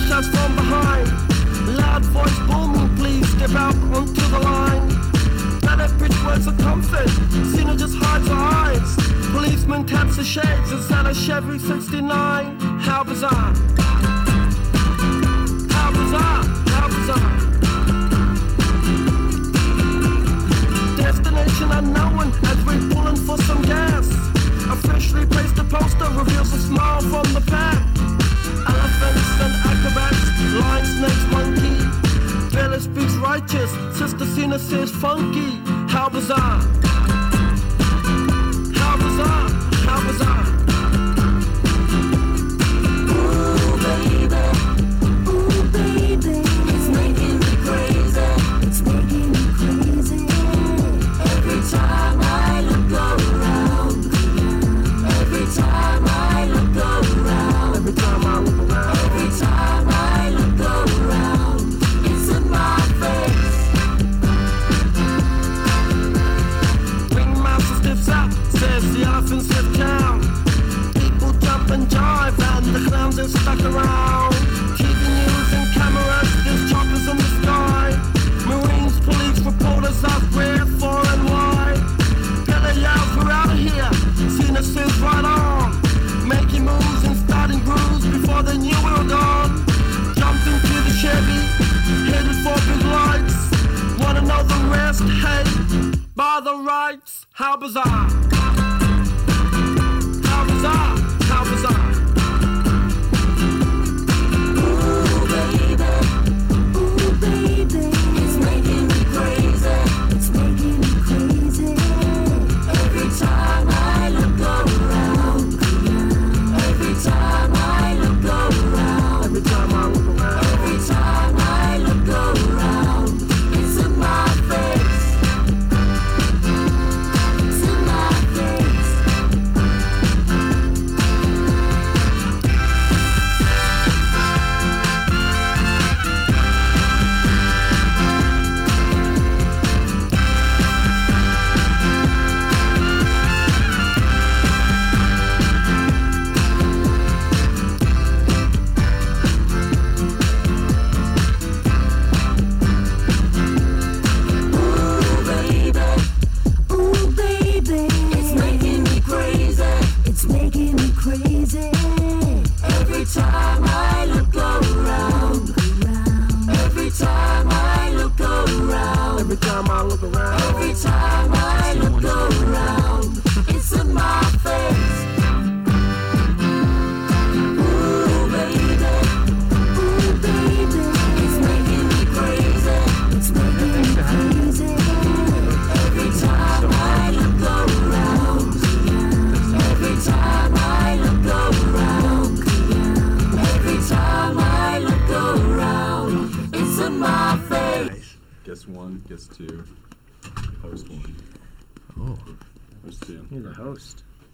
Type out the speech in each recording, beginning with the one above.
flash us from behind. Loud voice booming, please step out onto the line. Better pitch words of comfort, Cena just hides her eyes. Policeman taps the shades inside a Chevy 69. How bizarre! How bizarre! How bizarre! Destination unknown as we're pulling for some gas. Officially placed a poster reveals a smile from the pack. Righteous, Sister Cena says funky. How bizarre! How bizarre! How bizarre! How bizarre!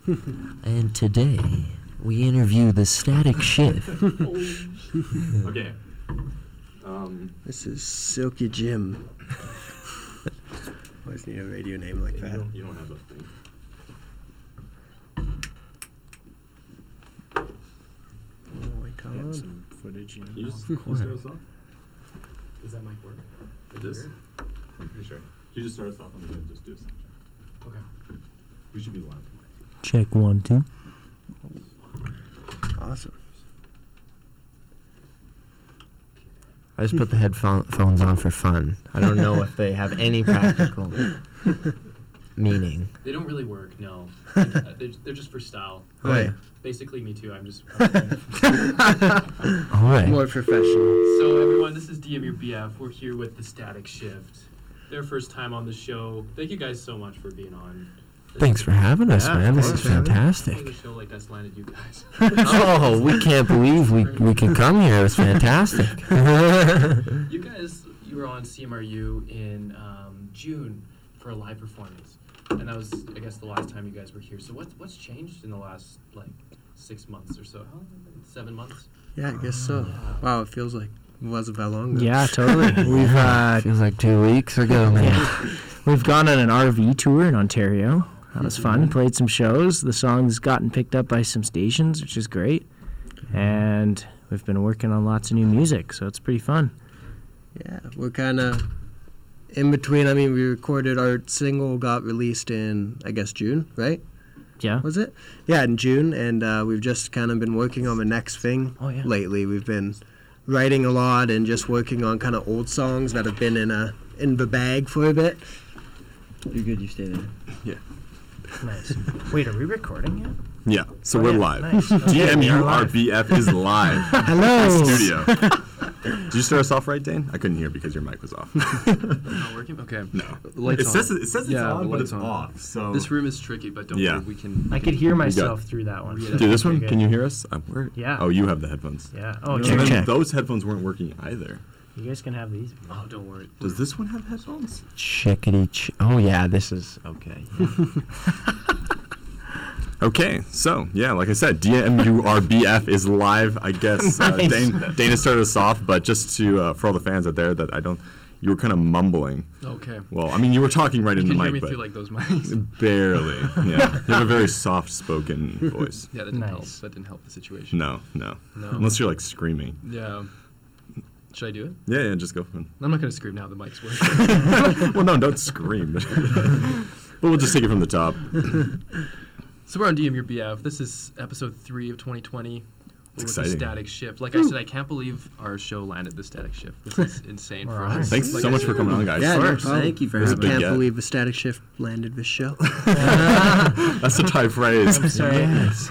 And today we interview the Static Shift. Okay. Um, This is Silky Jim. Always need a radio name like you that. don't, you don't have a thing. Oh my Got god. some footage, you know. Can you just, just start us off? Does that mic work? This? I'm pretty sure. You just start us off and then just do a sound check? Okay. We should be live. Check one, two. Awesome. I just put the headphones on for fun. I don't know if they have any practical meaning. They don't really work, no. They're, they're just for style. Oh, right. Basically, me too. I'm just. All right. More professional. so, everyone, this is DM your BF. We're here with the Static Shift. Their first time on the show. Thank you guys so much for being on. This Thanks for having us, Yeah, man. of This course, is fantastic. The show like that's landed you guys. oh, we can't believe we, we can come here. It's fantastic. You guys, you were on CMRU in um, June for a live performance, and that was, I guess, the last time you guys were here. So what's what's changed in the last like six months or so? How long has it been? Seven months. Yeah, I guess so. Wow, it feels like it wasn't that long ago. Yeah, totally. We've uh, Feels like two weeks ago, man. yeah, we've gone on an RV tour in Ontario. That was fun. Played some shows. The song's gotten picked up by some stations, which is great. And we've been working on lots of new music, so it's pretty fun. Yeah, we're kind of in between. I mean, we recorded our single, got released in, I guess, June, right? Yeah. Was it? Yeah, in June, and uh, we've just kind of been working on the next thing Oh yeah. lately. We've been writing a lot and just working on kind of old songs that have been in a in the bag for a bit. You're good. You stay there. Nice. Wait, are we recording yet? Yeah, so Oh, we're yeah, live. nice. Okay, we live. DMURBF is live. Hello. Studio. Did you start us off right, Dane? I couldn't hear because your mic was off. Not working? Okay. no. The lights it on. says it says it's Yeah, on, but lights it's on. off. So This room is tricky, but don't Yeah. worry, we can. I could hear myself through that one. Dude, this one, can you hear us? Where? Yeah. Oh, you have the headphones. Yeah. Oh, And check, then check. those headphones weren't working either. You guys can have these. Oh, don't worry. Does this one have headphones? Chickadee. Ch- oh yeah, this is okay. Okay, so yeah, like I said, DMURBF is live. I guess uh, Nice. Dane, Dana started us off, but just to uh, for all the fans out there that I don't, you were kind of mumbling. Okay. Well, I mean, you were talking right You in the can mic, hear me but through like those mics. barely. Yeah, you have a very soft-spoken voice. Yeah, that didn't help. That didn't help the situation. No, no, No. unless you're like screaming. Yeah. Should I do it? Yeah, yeah, just go. I'm not gonna scream now. The mic's working. well, no, don't scream. but we'll just take it from the top. so we're on DM Your BF. This is episode three of 2020. We're with exciting. static shift. Like I said, I can't believe our show landed the static shift. This is insane for us. Thanks Like so I much said- for coming on, guys. Yeah, no thank you for This is I a big can't get. believe the static shift landed this show. That's the Thai phrase. I'm sorry. Yes.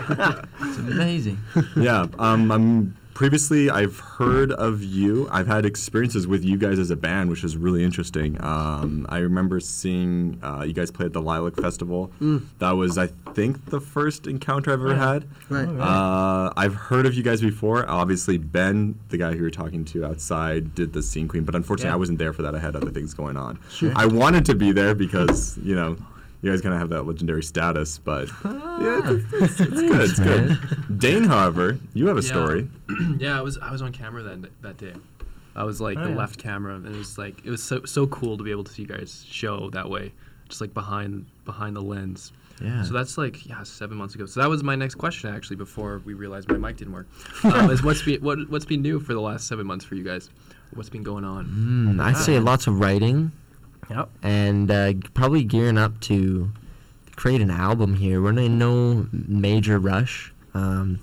it's amazing. yeah, um, I'm previously I've heard of you. I've had experiences with you guys as a band, which is really interesting. Um, I remember seeing uh, you guys play at the Lilac Festival. That was, I think, the first encounter I've ever had. right. Uh, I've heard of you guys before. Obviously, Ben, the guy who you were talking to outside, did the Scene Queen, but unfortunately, Yeah. I wasn't there for that. I had other things going on. Sure. I wanted to be there because you know. You guys kind of have that legendary status, but yeah, it's, it's, it's good. It's good. Dane, however, you have a Yeah. story. yeah, I was I was on camera then that day. I was like Oh, the yeah. left camera, and it was like it was so so cool to be able to see you guys show that way, just like behind behind the lens. Yeah. So that's like yeah, seven months ago. So that was my next question actually. Before we realized my mic didn't work, um, is what's been what what's been new for the last seven months for you guys? What's been going on? Mm, I'd say lots of writing Yep. and uh, probably gearing up to create an album here. We're in no major rush. Um,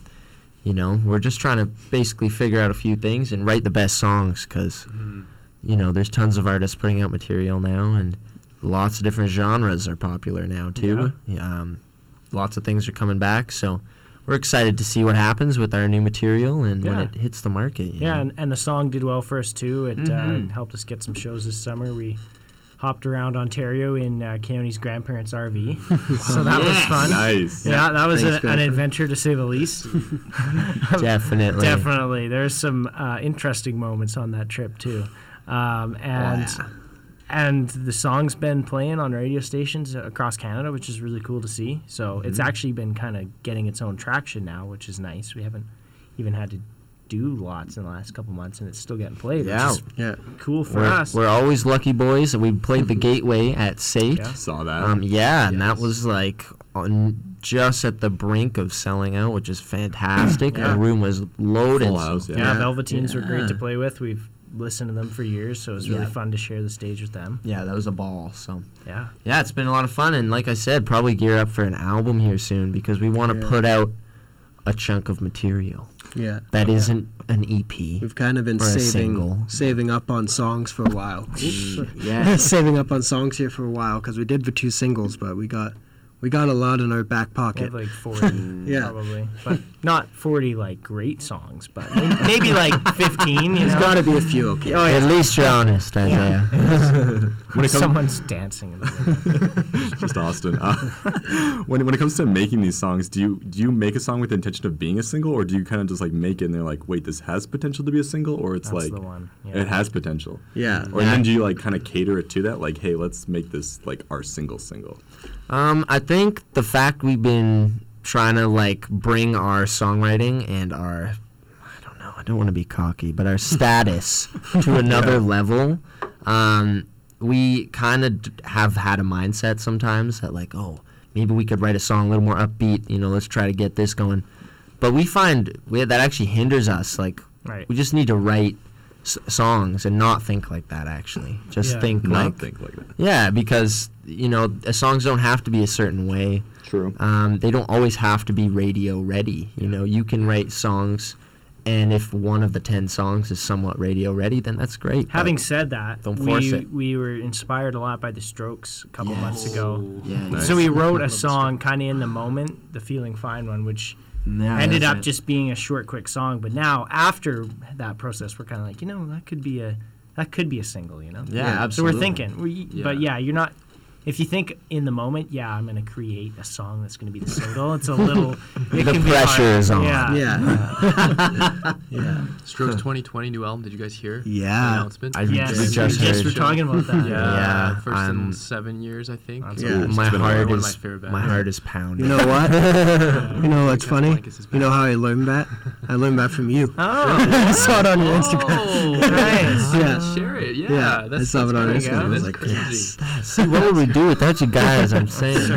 you know, we're just trying to basically figure out a few things and write the best songs because, Mm-hmm. you know, there's tons of artists putting out material now and lots of different genres are popular now too. Um, lots of things are coming back. So we're excited to see what happens with our new material and when it hits the market. Yeah, know. and, and the song did well for us too. It Mhm. uh, helped us get some shows this summer. We hopped around Ontario in uh, County's grandparents' RV, so that was fun. Nice. Yeah, that was Thanks, a, an adventure to say the least. Definitely. Definitely, there's some uh, interesting moments on that trip too, um, and yeah. and the song's been playing on radio stations across Canada, which is really cool to see. So it's actually been kind of getting its own traction now, which is nice. We haven't even had to do lots in the last couple months, and it's still getting played. Yeah. which is Yeah. cool for We're, us. we're always lucky boys. And we played the Gateway at SAIT. Yeah. Saw that. Um, yeah, and that was like on just at the brink of selling out, which is fantastic. Yeah. The room was loaded. Full house, yeah. yeah, Yeah. Velveteins were great to play with. We've listened to them for years, so it was really Yeah. fun to share the stage with them. yeah, that was a ball. So Yeah. yeah, it's been a lot of fun, and like I said, probably gear up for an album here soon because we want to Yeah. put out a chunk of material Yeah. that not an EP. We've kind of been Or a saving saving up on songs for a while. Yeah. saving up on songs here for a while because we did the two singles, but we got we got a lot in our back pocket. like 40 Yeah. probably. But not 40 like great songs, but maybe, maybe like 15, you There's know? got to be a few. Okay. Oh, At least you're honest, Isaiah. when it comes, Someone's dancing. In the just Austin. Uh, when when it comes to making these songs, do you do you make a song with the intention of being a single, or do you kind of just like make it and they're like, wait, this has potential to be a single, or it's That's like the one. Yeah. it has potential, Yeah. or then do you like kind of cater it to that, like, hey, let's make this like our single single. Um, I think the fact we've been trying to like bring our songwriting and our I don't know, I don't want to be cocky, but our status to another level. Um, we kind of d- have had a mindset sometimes that like, oh, maybe we could write a song a little more upbeat. You know, let's try to get this going. But we find we, that actually hinders us. Like Right. we just need to write s- songs and not think like that. Actually, just Yeah. think Not like think like that. yeah, because you know uh, songs don't have to be a certain way. True. Um, they don't always have to be radio ready. You know, you can write songs, and if one of the ten songs is somewhat radio ready, then that's great. Having said that, Don't force we it. we were inspired a lot by the Strokes a couple months ago. yeah, Nice. So we wrote a song kind of in the moment, the Feeling Fine one, which yeah, ended up it. just being a short, quick song. But now, after that process, we're kind of like, you know, that could be a that could be a single, you know. yeah, Yeah. So we're thinking, we, but Yeah. yeah, you're not. If you think in the moment, yeah, I'm gonna create a song that's gonna be the single. It's a little. It The can pressure hard. is on. Yeah. Yeah. yeah. Strokes 2020 new album. Did you guys hear? The Yeah. announcement. I Yes, we we just just, heard. were talking about that. yeah. Yeah, First I'm- in seven years, I think. That's Yeah. It's my been a while. heart One of my is my heart is pounding. You know what? you know what's Cat funny? You know how I learned that? I learned that from you. Oh, I saw it on your oh, Instagram. Oh, Nice. Yeah. Share it. Yeah. Yeah, I that's, saw it on. Instagram. I was like, yes. See, what would we do without you guys? I'm saying.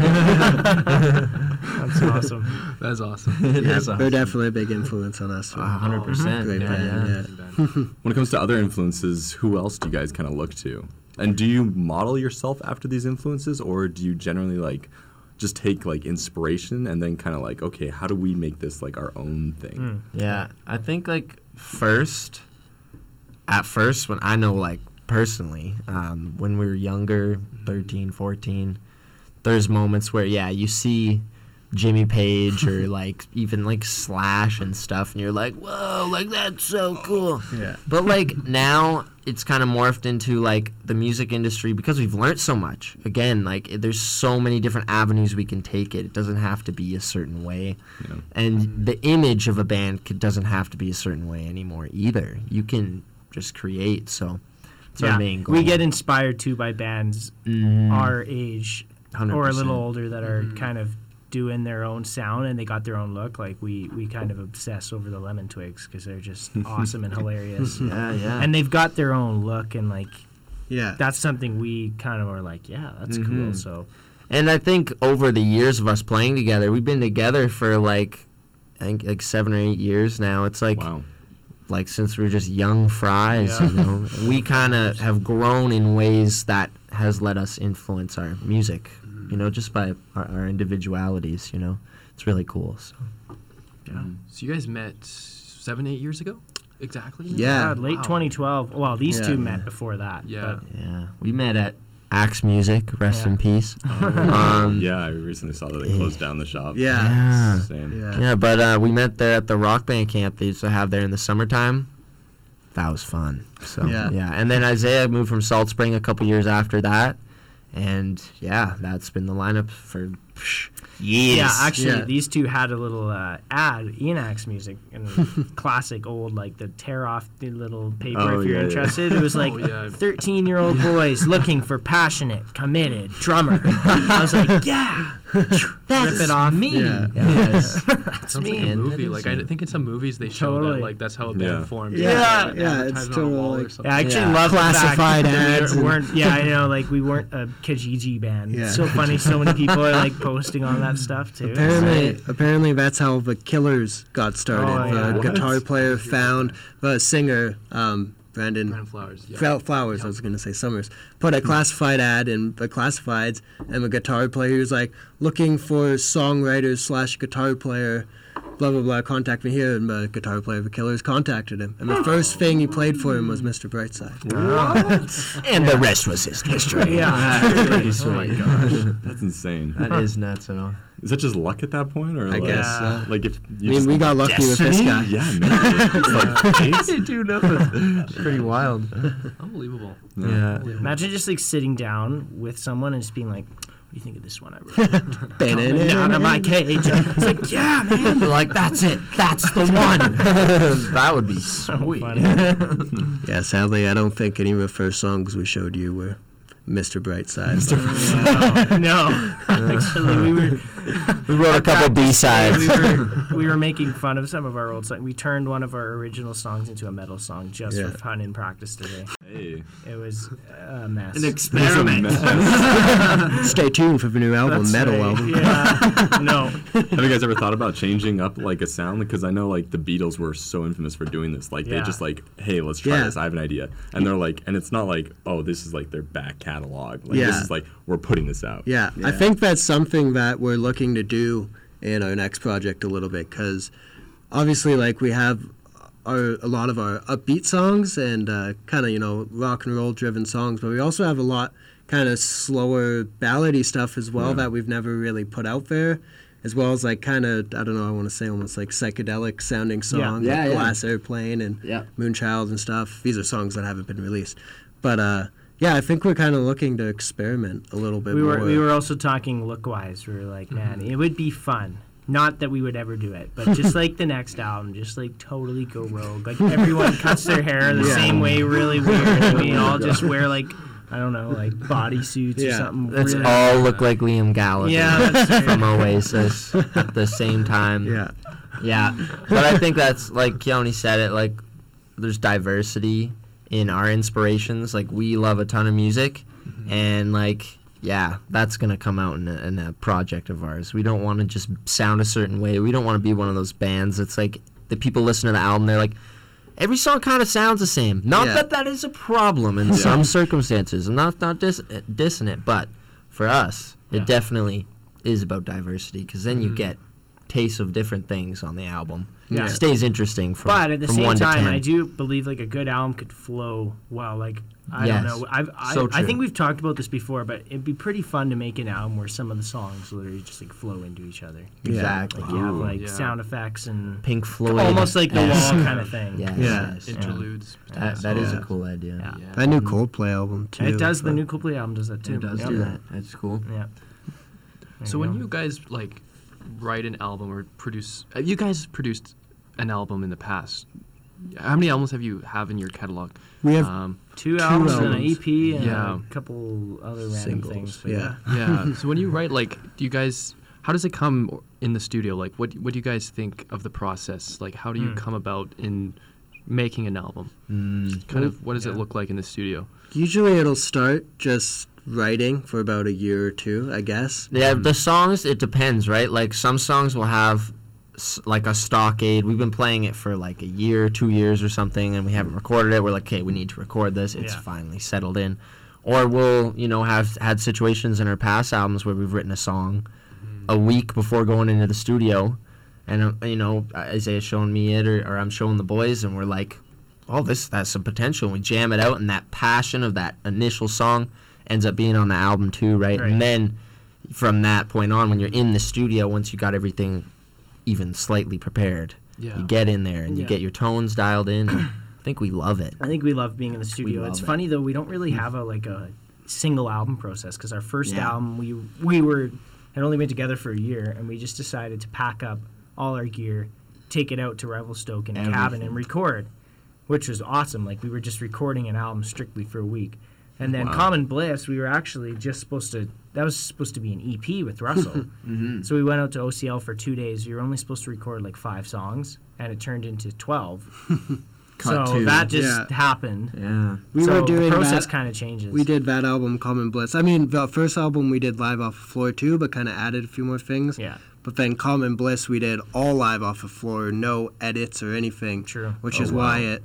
That's awesome. That's awesome. Yeah, is they're definitely a big influence on us. A hundred percent. Great Yeah, band, yeah. yeah. When it comes to other influences, who else do you guys kind of look to? And do you model yourself after these influences, or do you generally like just take like inspiration and then kind of like, okay, how do we make this like our own thing? Yeah, I think like first, at first, when I know like personally, um, when we were younger, 13, 14, there's moments where, yeah, you see Jimmy Page or like even like Slash and stuff, and you're like, whoa, like that's so cool. Yeah. But like now it's kind of morphed into like the music industry because we've learned so much. Again, like there's so many different avenues we can take it. It doesn't have to be a certain way. You know? And the image of a band c- doesn't have to be a certain way anymore either. You can just create. So it's yeah, our main goal. we get inspired too by bands Mhm. our age or a little older that are kind of doing their own sound and they got their own look. Like we we kind of obsess over the Lemon Twigs because they're just awesome and hilarious. Yeah, yeah. And they've got their own look and like Yeah. that's something we kind of are like, yeah, that's cool. Mhm. So And I think over the years of us playing together, we've been together for like I think like seven or eight years now. It's like Wow. like since we were just young fries, Yeah. you know. we kind of have grown in ways that has let us influence our music, you know, just by our, our individualities, you know. It's really cool. So So you guys met seven, eight years ago, exactly. maybe? Yeah. Late Wow. 2012. Well, these Yeah. two met before that. Yeah. yeah, we met at Axe Music, rest Yeah. in peace. um, Yeah, I recently saw that they closed down the shop. Yeah. yeah. Yeah. Yeah, but uh, we met there at the rock band camp they used to have there in the summertime. That was fun. So Yeah. yeah, and then Isaiah moved from Salt Spring a couple years after that, and yeah, that's been the lineup for psh, years. Yeah, actually, Yeah. these two had a little uh, ad, Enax music, and classic old, like the tear off the little paper Oh, if you're yeah, yeah. interested. It was like Oh, yeah. 13 year old boys looking for passionate, committed drummer. I was like, yeah, that's rip it off. me. Yeah. Yes. That's Sounds me. like a movie. Like I think in some movies they show Totally. that like that's how a band Yeah. forms. Yeah, Like, yeah, it's a wall totally or like- something. Yeah, I actually Yeah. love Classified ads we and- weren't. Yeah, I know. Like we weren't a Kijiji band. Yeah. It's so funny. So many people are like posting on that stuff too. Apparently, apparently that's how the Killers got started. Oh, yeah. the What? guitar player found the singer, um, Brandon Brandon Flowers. Yeah. Fel- Flowers. I was going to say Summers. Put a classified ad in the classifieds, and the guitar player was like looking for songwriters slash guitar player. Blah blah blah. Contact me here, and the guitar player of the Killers contacted him, and the first thing he played for him was Mr. Brightside. and the rest was his history. Yeah. Pretty Oh my gosh, that's insane. That is nuts at all. Is that just luck at that point, or I like, guess, uh, like if I mean, we got lucky with this guy. yeah, maybe. It's like fate. They do nothing. Pretty wild. Unbelievable. Yeah. Imagine just like sitting down with someone and just being like, "What do you think of this one I wrote?" Down at my cage. It's like, yeah, man. like that's it. That's the one. that would be So sweet. funny. Yeah, sadly, I don't think any of the first songs we showed you were Mr. Brightside. no, uh, actually, we were We wrote a couple B we sides. were we were making fun of some of our old songs. We turned one of our original songs into a metal song just Yeah. for fun in practice today. Hey. It was a mess. An experiment. Stay tuned for the new album, That's Metal right, album. Yeah. no. Have you guys ever thought about changing up like a sound? Because I know like the Beatles were so infamous for doing this. Like Yeah. they just like, hey, let's try Yeah. this. I have an idea, and they're like, and it's not like, oh, this is like their back catalog. Like this is like we're putting this out. Yeah, I think that's something that we're looking to do in our next project a little bit because obviously, like we have our a lot of our upbeat songs and uh, kind of you know rock and roll driven songs, but we also have a lot kind of slower ballady stuff as well Yeah. that we've never really put out there. As well as like kind of I don't know I want to say almost like psychedelic sounding songs Yeah, like yeah. Glass Airplane and Yeah. Moonchild and stuff. These are songs that haven't been released, but uh, yeah, I think we're kind of looking to experiment a little bit we more. were we were also talking look wise. We were like, man, mm-hmm. it would be fun. Not that we would ever do it, but just like the next album, just like totally go rogue. Like everyone cuts their hair the Yeah. same way, really weird. And we oh all just wear like I don't know, like bodysuits or something. Let's really- all look like Liam Gallagher Yeah, that's from Oasis at the same time. yeah. Yeah, but I think that's like Keone said it. Like, there's diversity in our inspirations. Like, we love a ton of music, mm-hmm. and like, yeah, that's gonna come out in a, in a project of ours. We don't want to just sound a certain way. We don't want to be one of those bands that's like the people listen to the album. They're like, every song kind of sounds the same. Not Yeah. that that is a problem in some circumstances. I'm not not dis- uh, dissing it, but for us, Yeah. it definitely is about diversity because then you mm. get tastes of different things on the album. Yeah. It stays interesting from, But at the same time, I do believe like a good album could flow well. Like I Yes. don't know, I've, I So I think we've talked about this before, but it'd be pretty fun to make an album where some of the songs literally just like flow into each other. Exactly. Like you have like Yeah. sound effects and Pink Floyd. almost like the esque. wall kind of thing. Yes, Yeah. yes, Interludes. That, that is Yeah. a cool idea. Yeah. Yeah. That new Coldplay album too. It does. The new Coldplay album does that too. It does Yep. do that. That's cool. Yeah. There So when go. you guys like write an album or produce, uh, you guys produced an album in the past. How many albums have you have in your catalog? We have Um, two albums, and an. EP and Yeah. a couple other random Singles, things. but yeah. yeah. so when you write, like, do you guys? How does it come in the studio? Like, what what do you guys think of the process? Like, how do you Hmm. come about in making an album? Mm. Kind of, what does yeah. it look like in the studio? usually it'll start just writing for about a year or two, I guess. Yeah, the songs, it depends, right? Like, some songs will have s- like a stockade. We've been playing it for like a year, two years or something, and we haven't recorded it. We're like, okay, we need to record this. It's Yeah. finally settled in. Or we'll, you know, have had situations in our past albums where we've written a song a week before going into the studio, and uh, you know, Isaiah's showing me it, or, or I'm showing the boys, and we're like, oh, this that's some potential. And We jam it out, and that passion of that initial song ends up being on the album too, right? Right. And then from that point on, when you're in the studio, once you got everything even slightly prepared, Yeah. you get in there and you Yeah. get your tones dialed in. I think we love it. I think we love being in the studio. It's it. funny though, we don't really hmm. have a like a single album process because our first Yeah. album we we were had only been together for a year and we just decided to pack up all our gear, take it out to Revelstoke in a cabin and record, which was awesome. Like we were just recording an album strictly for a week. And then Wow. Common Bliss, we were actually just supposed to. That was supposed to be an EP with Russell. Mm-hmm. So we went out to OCL for two days. We were only supposed to record like five songs, and it turned into twelve. Cut so two. that just Yeah. happened. Yeah. We so were doing the process kind of changes. We did that album, Common Bliss. I mean, the first album we did live off of floor too, but kind of added a few more things. Yeah, But then Common Bliss, we did all live off of floor, no edits or anything. True. Which Oh, is wow. why it.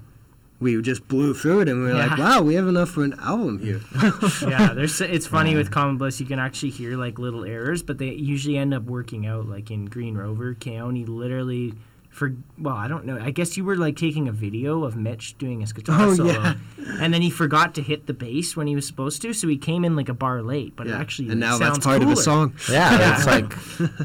We just blew through it, and we were like, "Wow, we have enough for an album here." yeah. There's. It's funny with Common Bliss, you can actually hear like little errors, but they usually end up working out. Like in Green Rover, Keone literally. For well, I don't know. I guess you were like taking a video of Mitch doing his guitar Oh, solo, yeah. and then he forgot to hit the bass when he was supposed to, so he came in like a bar late. But it Yeah. actually, and now sounds that's part cooler. of a song. Yeah, Yeah. it's like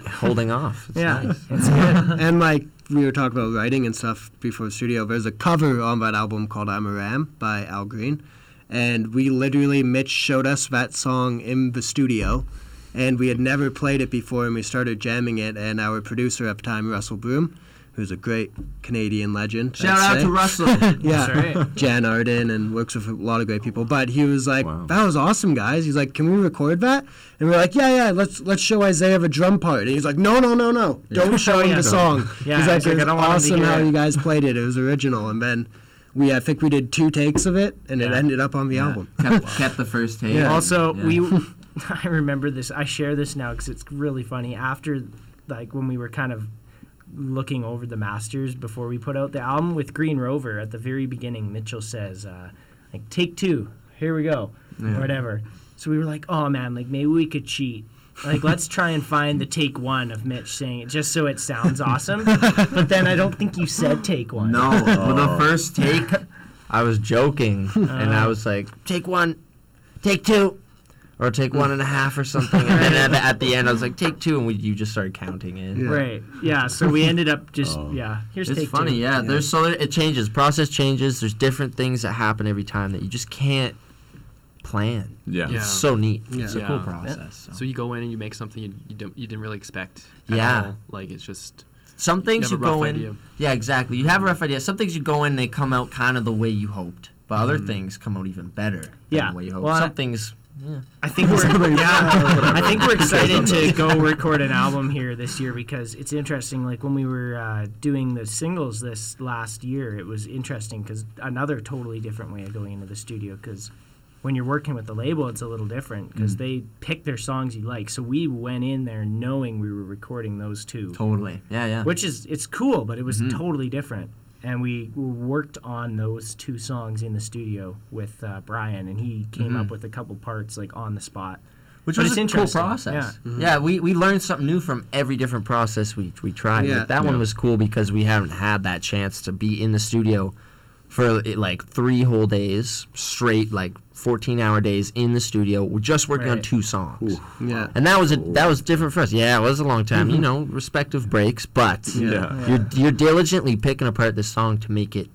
holding off. It's Yeah, nice. it's good. and like we were talking about writing and stuff before the studio. There's a cover on that album called "I'm a Ram" by Al Green, and we literally Mitch showed us that song in the studio, and we had never played it before, and we started jamming it. And our producer at the time, Russell Broom, who's a great Canadian legend. Shout I'd out say. to Russell. yeah, That's right. Jann Arden and works with a lot of great people. But he was like, Wow. "That was awesome, guys." He's like, "Can we record that?" And we're like, "Yeah, yeah. Let's let's show Isaiah a drum part." And he's like, "No, no, no, no. Don't show him yeah. the song." Yeah, he's like, was like, "It was I don't want him to awesome how it." you guys played it. It was original." And then we, I think we did two takes of it, and it ended up on the album. kept, kept the first take. Yeah. Also, Yeah. we I remember this. I share this now because it's really funny. After, like, when we were kind of looking over the masters before we put out the album with Green Rover at the very beginning, Mitchell says, uh, like, take two, here we go, Yeah. or whatever. So we were like, oh man, like maybe we could cheat. Like, let's try and find the take one of Mitch saying it just so it sounds awesome. but then I don't think you said take one. No, well, the first take, I was joking, and I was like, "Take one, take two, or take one and a half or something." And then at, the- at the end, I was like, "Take two, and we, you just started counting in. Yeah. Right. Yeah. So we ended up just Oh. yeah. Here's It's take funny, two. yeah. There's so it changes, process changes. There's different things that happen every time that you just can't plan. Yeah. Yeah. It's so neat. Yeah. It's a Yeah. cool process. so. So you go in and you make something you, you don't you didn't really expect. at Yeah. all. Like it's just Some things you you, have a go in. idea. Yeah, exactly. You have a rough idea. Some things you go in, they come out kind of the way you hoped, but other Mm. things come out even better. Than Yeah. the way you hoped. Well, Some I- things. Yeah. I think we're yeah. I think we're excited to go record an album here this year because it's interesting. Like when we were uh, doing the singles this last year, it was interesting because another totally different way of going into the studio. Because when you're working with the label, it's a little different because they pick their songs you like. So we went in there knowing we were recording those two, Totally. Yeah, yeah. which is it's cool, but it was totally different. And we worked on those two songs in the studio with uh, Brian, and he came up with a couple parts like on the spot. Which But was it's a cool interesting, process. yeah. Yeah, we, we learned something new from every different process we we tried. Yeah. Like, that one was cool because we haven't had that chance to be in the studio for like three whole days straight, like fourteen hour days in the studio, We're just working on two songs. Yeah. And that was a, that was different for us. Yeah, it was a long time. You mm-hmm. know, respective breaks, but Yeah. you're you're diligently picking apart the song to make it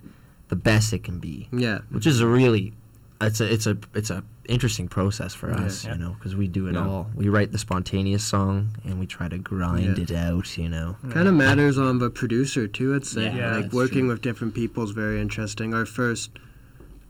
the best it can be, Yeah. which is a really it's a it's a it's a interesting process for us, Yeah. you know, because we do it Yeah. all. We write the spontaneous song and we try to grind Yeah. it out, you know. Kind of matters on the producer too. I'd say Yeah, like working true. with different people is very interesting. Our first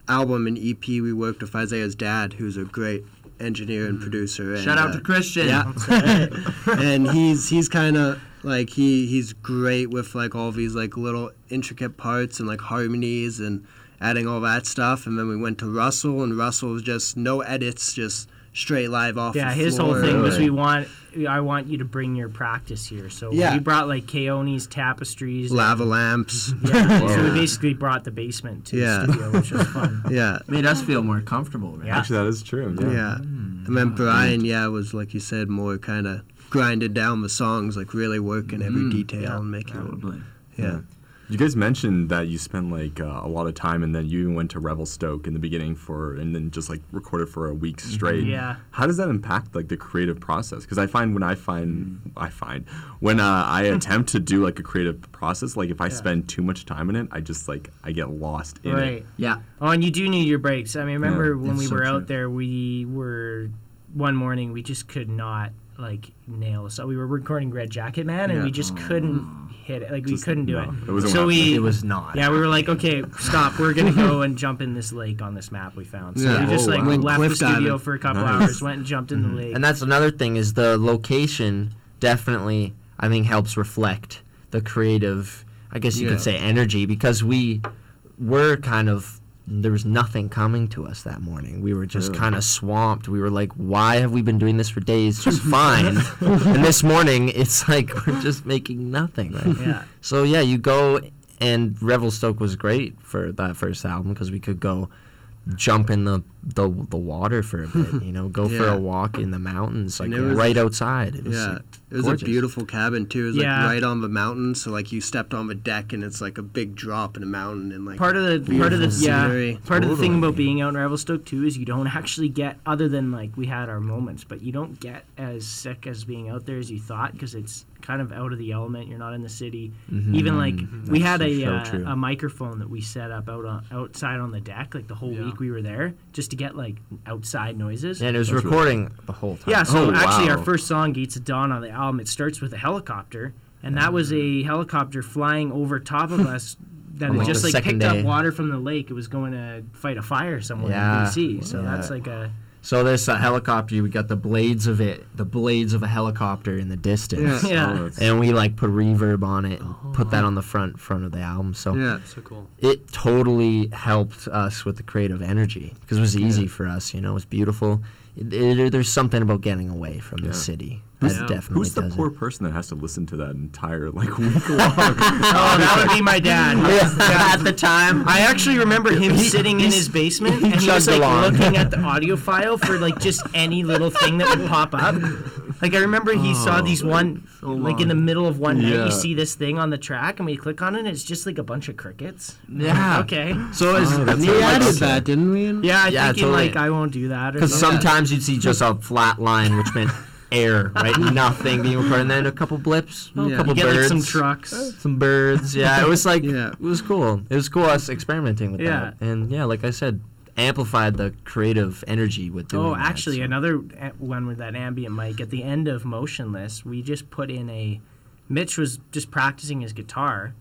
album and EP, we worked with Isaiah's dad, who's a great engineer and producer. And, Shout out uh, to Christian. Yeah, and he's he's kind of like he he's great with like all these like little intricate parts and like harmonies and adding all that stuff. And then we went to Russell, and Russell was just no edits, just straight live off. Yeah, the his whole thing was we want I want you to bring your practice here. So Yeah. we brought like Keone's tapestries. lava lamps. Yeah, so we basically brought the basement to Yeah. the studio, which was fun. yeah. Made us feel more comfortable, right? Yeah. Actually, that is true. Yeah. Yeah. And then hmm. Brian, yeah, was like you said, more kind of grinded down the songs, like really working every mm. detail Yeah. and making it. Probably. Yeah. You guys mentioned that you spent like uh, a lot of time, and then you even went to Revelstoke in the beginning for, and then just like recorded for a week straight. Yeah. How does that impact like the creative process? Because I find when I find I find when uh, I attempt to do like a creative process, like if I spend too much time in it, I just like I get lost in Right. it. Yeah. Oh, and you do need your breaks. I mean, remember Yeah, when we so were true. out there, we were one morning we just could not like nail. So we were recording Red Jacket Man, and Yeah. we just couldn't hit it. Like we Just- couldn't do no, it. it wasn't so happening. we It was not. Yeah, we were like, okay, stop. We're gonna go and jump in this lake on this map we found. So Yeah. we just Oh, like wow. Went left the cliff studio diving. for a couple Nice. hours, went and jumped in the lake. And that's another thing is the location definitely I think helps reflect the creative I guess you Yeah. could say energy because we were kind of there was nothing coming to us that morning. We were just Really? kind of swamped. We were like, why have we been doing this for days just fine? and this morning it's like we're just making nothing, right? yeah, So yeah, you go and Revelstoke was great for that first album because we could go jump in the, the the water for a bit, you know, go for a walk in the mountains, like And was- right outside. It was, Yeah, like, it was gorgeous. a beautiful cabin too. It was Yeah. like right on the mountain, so like you stepped on the deck and it's like a big drop in a mountain and like part of the part of the beautiful yeah scenery. part of the thing about being out in Revelstoke too is you don't actually get other than like we had our moments, but you don't get as sick as being out there as you thought because it's kind of out of the element. You're not in the city. Mm-hmm. Even like mm-hmm. we had a so uh, a microphone that we set up out on, outside on the deck like the whole Yeah. week we were there just to get like outside noises. and it was That's really- recording the whole time. Yeah, so Oh, actually, our first song, Gates of Dawn, on the album, it starts with a helicopter, and that was a mm-hmm. helicopter flying over top of us. That On, had just like picked day. up water from the lake. It was going to fight a fire somewhere Yeah. in BC. So Yeah. that's like a So this a helicopter. We got the blades of it, the blades of a helicopter in the distance. Yeah. yeah. Oh, And we like put reverb on it and oh, put that on the front front of the album. So Yeah. So cool. it totally helped us with the creative energy because it was easy for us. You know, it was beautiful. It, it- there's something about getting away from Yeah. the city. Who's, That definitely who's the does poor it. person that has to listen to that entire like week long? Oh, that would be my dad. At the time, I actually remember him He- sitting in his basement he and he was like along. looking at the audio file for like just any little thing that would pop up. Like I remember he saw oh. these one oh like in the middle of one night you see this thing on the track and we click on it and it's just like a bunch of crickets. Yeah. Okay. So it's Oh, We Yeah, added that's- that, didn't we? Yeah, I Yeah, thinking totally. like I won't do that or because sometimes you'd see just a flat line, which meant air, right? Nothing being recorded, and then a couple blips, oh, a couple get birds, like some trucks. Uh, some birds. Yeah, it was like Yeah. it was cool. It was cool us experimenting with Yeah. that, and yeah, like I said, amplified the creative energy with doing Oh, that, actually, so- another eh, one with that ambient mic at the end of Motionless, we just put in a. Mitch was just practicing his guitar,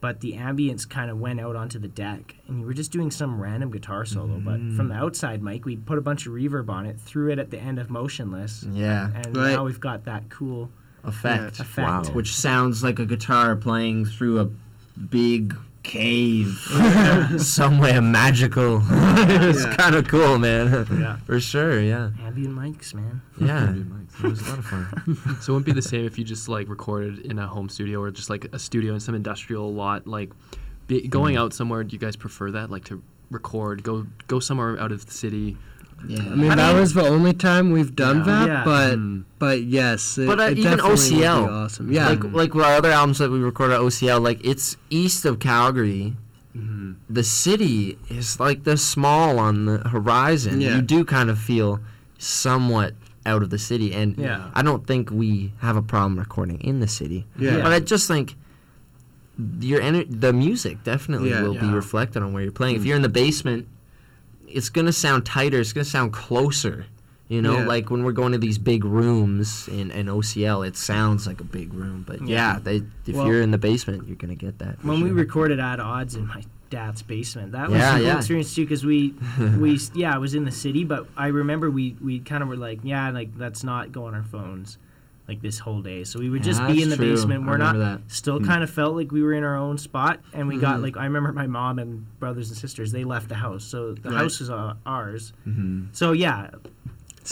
but the ambience kind of went out onto the deck, and you were just doing some random guitar solo. But from the mm. outside mic, we put a bunch of reverb on it, threw it at the end of Motionless, yeah and Right. now we've got that cool effect, effect. Wow. which sounds like a guitar playing through a big cave somewhere magical. it's Yeah. kind of cool, man. Yeah. For sure, yeah. Ambient mics, man. Yeah. It was a lot of fun. So it wouldn't be the same if you just like recorded in a home studio or just like a studio in some industrial lot. Like be, going mm. out somewhere, do you guys prefer that? Like to record, go go somewhere out of the city. Yeah. I mean, that was the only time we've done Yeah. that, Yeah. but Mm. but yes, it, But, uh, it even definitely would be OCL, awesome. Yeah, Like like our other albums that we recorded at OCL, like it's east of Calgary. Mm-hmm. The city is like the small on the horizon. Yeah. You do kind of feel somewhat out of the city, and Yeah. I don't think we have a problem recording in the city. Yeah. But I just think your ener- the music definitely Yeah. will be reflected on where you're playing. If you're in the basement, it's gonna sound tighter. It's gonna sound closer. You know, Yeah. like when we're going to these big rooms in, in OCL, it sounds like a big room. But yeah, Yeah. they, if Well- you're in the basement, you're gonna get that. when we recorded at odds in my dad's basement that was Yeah, a cool yeah. experience too because we we yeah i was in the city but i remember we we kind of were like yeah like let's not go on our phones like this whole day so we would just Yeah, be in the true. basement we're not that. Hmm. still kind of felt like we were in our own spot and we got like i remember my mom and brothers and sisters they left the house so the Right. house is uh, ours Mm-hmm. so yeah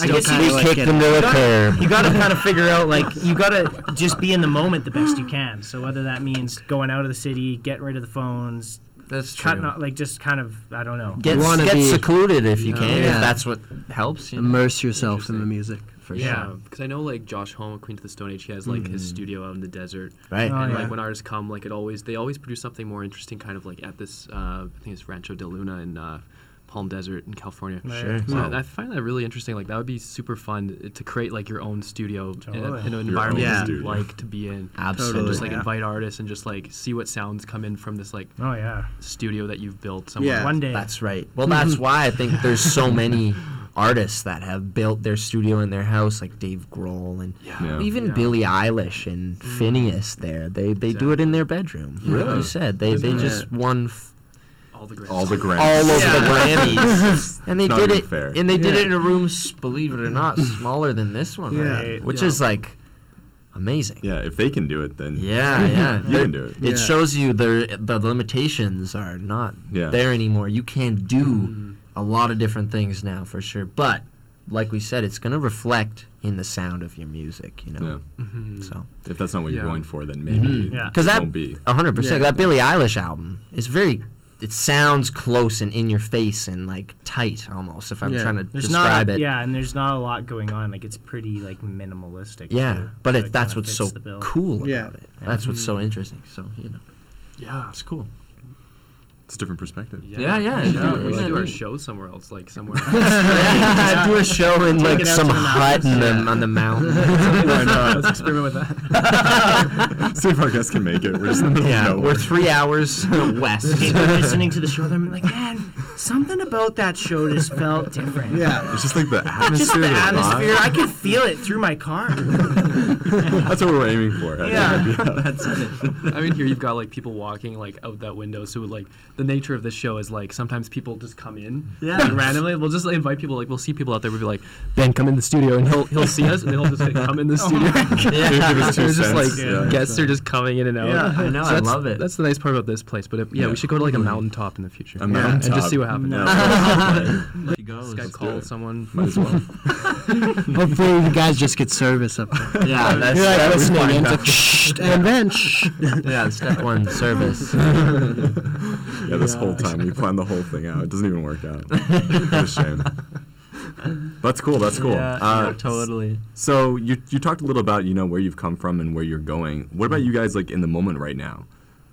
I guess you, kicked get them to the curb. you gotta kind of figure out like you gotta just be in the moment the best you can. So whether that means going out of the city, getting rid of the phones, That's cutting out, like just kind of I don't know. Get, You get be- secluded if you can, Yeah. if that's what helps. You know? immerse yourself in the music. for Yeah. sure. because I know like Josh Homme, Queens of the Stone Age, he has like his studio out in the desert. Right. Oh, and yeah. like when artists come, like it always they always produce something more interesting, kind of like at this uh, I think it's Rancho de Luna in uh, Palm Desert in California. Right. Sure. So Wow. I, I find that really interesting. Like that would be super fun to create like your own studio in, a, in an environment own that you studio. like to be in. Absolutely. And just like Yeah. invite artists and just like see what sounds come in from this like Oh yeah. studio that you've built somewhere. Yeah. One day. That's right. Well, that's why I think there's so many artists that have built their studio in their house, like Dave Grohl and Yeah. even Yeah. Billie Eilish and mm. Finneas. There, they they do it in their bedroom. Like Really? you said, they they Yeah. just won f- All the great All the songs. grants. all over Yeah. the Grammys, and they Not did even it. fair. And they did Yeah. it in a room, s- believe it or not, smaller than this one, Yeah. right? Which Yeah. is like amazing. Yeah, if they can do it, then Yeah, yeah. you can do it. It Yeah. shows you the the limitations are not Yeah. there anymore. You can do a lot of different things now for sure. But like we said, it's gonna reflect in the sound of your music, you know. Yeah. Mhm. So If that's not what you're going for, then maybe Mhm. Yeah. it because that won't be. hundred percent Yeah. that Billie Eilish album is very. It sounds close and in your face and like tight almost. If I'm Yeah. trying to There's describe not, it. yeah, and there's not a lot going on. Like it's pretty like minimalistic. Yeah, too, but so it, that's what's so cool Yeah. about it. That's what's so interesting. So you know, Yeah. it's cool. It's a different perspective. Yeah, yeah, We should, yeah, do, we should do our show somewhere else, like somewhere. Else. yeah, do a show in Take like some hut in the, mountains. on the mountain. Why not? Let's experiment with that. See if our guests can make it. We're just in the middle yeah, of we're three hours west. People listening to the show, they're like, man, something about that show just felt different. Yeah. It's just like the atmosphere. Just the the atmosphere, I could feel it through my car. That's what we're aiming for. I Yeah. That's it. I mean, here you've got like people walking like out that window. So it, like the nature of this show is like sometimes people just come in. Yeah. like, randomly, we'll just like, invite people. Like we'll see people out there. We'll be like, Ben, come in the studio, and he'll he'll see us, and he'll just like, come in the oh studio. Yeah. Give us There's just like yeah. guests are just coming in and out. Yeah, I know, So I love it. That's the nice part about this place. But it, yeah, Yeah. we should go to like a mm-hmm. mountaintop in the future. A mountaintop. and just see what happens. Yeah. go. guy call someone. Might as well. Hopefully, you guys just get service up there. Yeah, that's You're like that listening, was and like, shh, and then shh. yeah, step one service. Yeah, this whole time we planned the whole thing out. It doesn't even work out. What a shame. That's cool. That's cool. Yeah, uh, totally. So you you talked a little about you know where you've come from and where you're going. What about you guys like in the moment right now?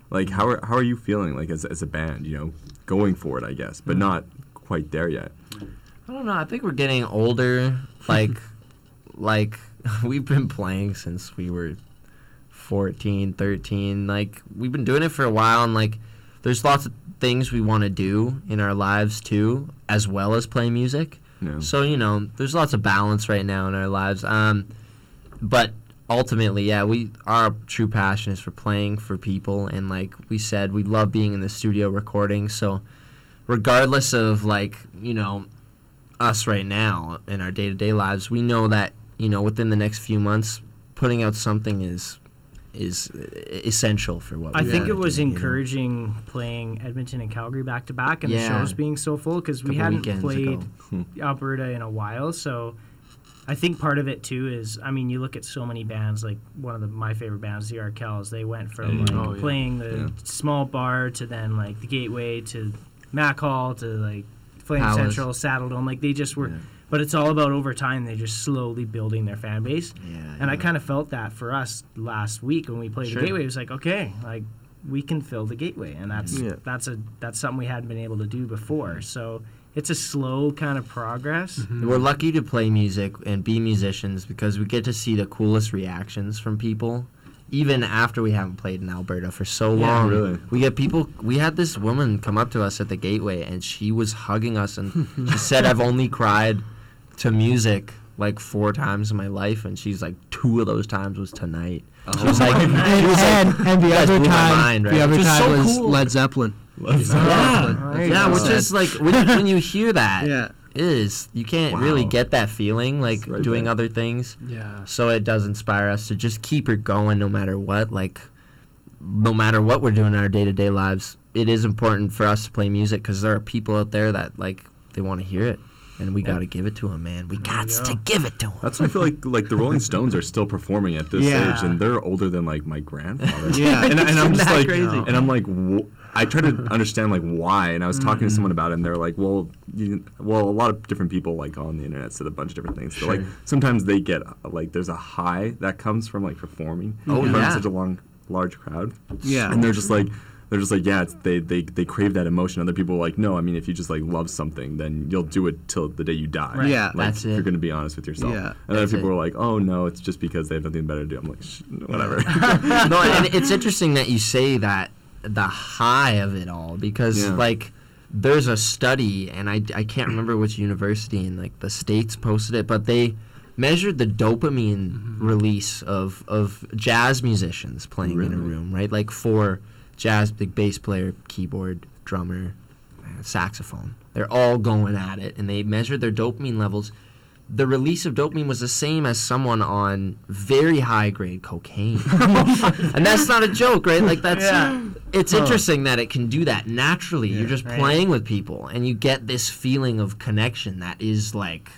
Like how are how are you feeling like as as a band? You know, going for it, I guess, but not quite there yet. I don't know. I think we're getting older. Like, like we've been playing since we were 14, 13. Like we've been doing it for a while, and like there's lots of things we want to do in our lives too, as well as play music. So you know, there's lots of balance right now in our lives. Um, but ultimately, yeah, we our true passion is for playing for people, and like we said, we love being in the studio recording. So regardless of like you know us right now in our day-to-day lives we know that you know within the next few months putting out something is is essential for what I think it was do, you know? encouraging playing Edmonton and Calgary back to back and Yeah. the shows being so full because we hadn't played ago. Hmm. Alberta in a while. So I think part of it too is I mean you look at so many bands like one of the, my favorite bands, the Arkells. They went from mm. like Oh, yeah. playing the Yeah. small bar to then like the Gateway to Mac Hall to like Flame Palace. Central, Saddledome. Like they just were. Yeah. But it's all about over time. They're just slowly building their fan base. yeah, And I kind of felt that for us last week when we played Sure. the Gateway. It was like, okay, like we can fill the Gateway, and that's Yeah. that's a that's something we hadn't been able to do before. Mm-hmm. So it's a slow kind of progress. Mm-hmm. we're lucky to play music and be musicians because we get to see the coolest reactions from people even after we haven't played in Alberta for so Yeah. long. Really? We get people we had this woman come up to us at the gateway and she was hugging us and she said I've only cried to music like four times in my life and she's like two of those times was tonight. Oh. She was like, And, she was like and, and the you guys other blew my time, mind, right? the other Which is time so was cool. Led Zeppelin. yeah, There you yeah, go. which is like when, when you hear that, Yeah. is you can't really get that feeling like right doing there. other things. Yeah. So it does inspire us to just keep it going no matter what. Like, no matter what we're doing in our day to day lives, it is important for us to play music because there are people out there that like they want to hear it, and we got to give it to them, man. We got to give it to them. That's why I feel like like the Rolling Stones are still performing at this Yeah. age, and they're older than like my grandfather. Yeah. and, and I'm Isn't just that like, crazy? and I'm like, wh- I try to understand like why, and I was talking Mm-hmm. to someone about it, and they're like, well, you, well, a lot of different people like on the internet said a bunch of different things. So like Sure. sometimes they get uh, like there's a high that comes from like performing Oh, in front yeah. of such a long large crowd. Yeah. and they're just like. They're just like, yeah, it's, they, they they crave that emotion. Other people are like, no, I mean, if you just like love something, then you'll do it till the day you die. Right. Yeah. like, That's if it. You're gonna be honest with yourself. Yeah. And other people it. were like, "Oh no, it's just because they have nothing better to do." I'm like, Shh, whatever. no, and it's interesting that you say that the high of it all because Yeah. like there's a study and I, I can't remember which university in like the states posted it but they measured the dopamine mm-hmm. release of of jazz musicians playing in a room right like for jazz big bass player keyboard drummer saxophone they're all going at it and they measured their dopamine levels the release of dopamine was the same as someone on very high grade cocaine. and that's not a joke, right? Like that's Yeah. it's interesting that it can do that naturally. You're just Right. playing with people and you get this feeling of connection that is like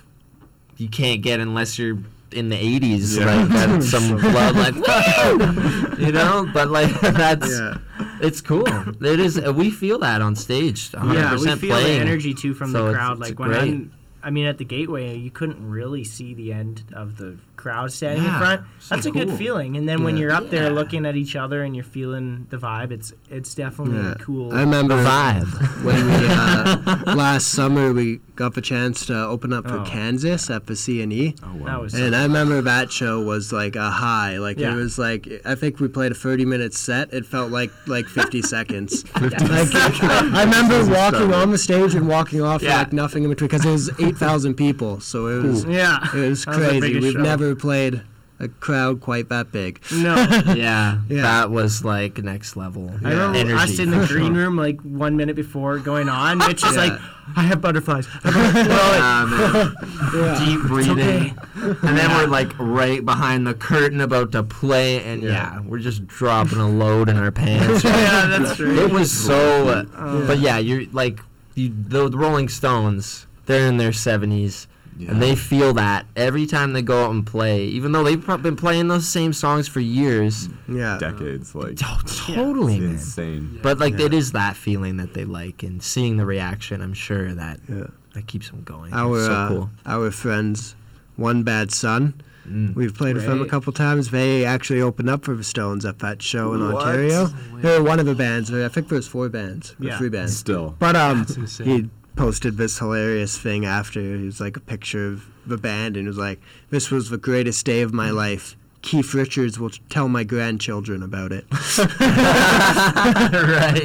you can't get unless you're in the 80s Yeah. like some blood like woo! you know but like that's Yeah. It's cool it is we feel that on stage 100% Yeah, we feel playing. the energy too from So the crowd. it's like when great. I'm, I mean, at the gateway, you couldn't really see the end of the crowd standing Yeah, in front. so That's a good feeling. And then when you're up there looking at each other and you're feeling the vibe, it's it's definitely Yeah. cool. I remember The vibe. when we uh, last summer we got the chance to open up for Oh. Kansas at the CNE. and E. Oh wow. that was And I remember that show was like a high. Like Yeah. it was like I think we played a 30 minute set. It felt like like 50 seconds. 50 Like, I remember walking on the stage and walking off Yeah. like nothing in between because it was 8,000 people. So it was yeah. it was That was crazy. We've show. never played a crowd quite that big. No. Yeah, Yeah. that was like next level. I remember energy. us in the green room like one minute before going on. Mitch is Yeah. like, I have butterflies. I have butterflies." Yeah. Deep breathing, and then we're like right behind the curtain about to play, and yeah, we're just dropping a load in our pants. yeah, that's true. It was so, uh, but yeah, you're like you, the, the Rolling Stones. They're in their seventies, Yeah. and they feel that every time they go out and play, even though they've been playing those same songs for years. Yeah. decades. Like Oh, totally, it's man. insane. But like, Yeah. it is that feeling that they like, and seeing the reaction. I'm sure that Yeah. that keeps them going. Our It's so uh, cool. our friends, One Bad Son. Mm. We've played with them a couple times. They actually opened up for the Stones at that show in What? Ontario. They're one of the bands. I think there's four bands, or Yeah. three bands. Still. But um, he posted this hilarious thing after. It was like a picture of the band, and it was like, "This was the greatest day of my life." Keith Richards will tell my grandchildren about it. right.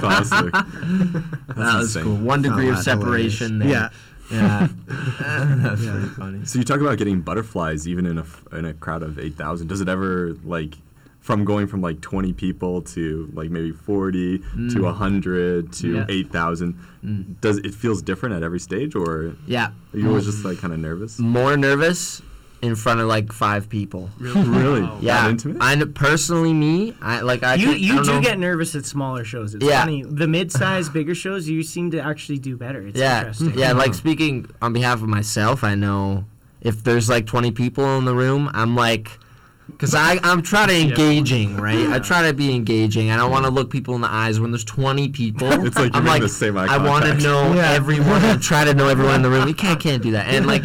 Classic. That was insane. cool. One degree of Found hilarious. separation there. Yeah. Yeah. That's really funny. So you talk about getting butterflies even in a f- in a crowd of eight thousand. Does it ever like from going from like twenty people to like maybe forty to a hundred to Yeah. eight thousand? Mm. Does it feels different at every stage, or Yeah. you always just like kind of nervous? More nervous in front of like five people. Really? Wow. Yeah. That intimate? I personally me, I like I You can't- I you don't do know. get nervous at smaller shows. It's Yeah. funny. The mid-sized, bigger shows, you seem to actually do better. It's yeah, interesting. yeah. Like speaking on behalf of myself, I know if there's like 20 people in the room, I'm like, because I I'm trying to engaging, right? I try to be engaging. I don't want to look people in the eyes when there's 20 people. It's like you're I'm like, the same eye I want to know Yeah. everyone. I try to know everyone in the room. You can't can't do that. And like.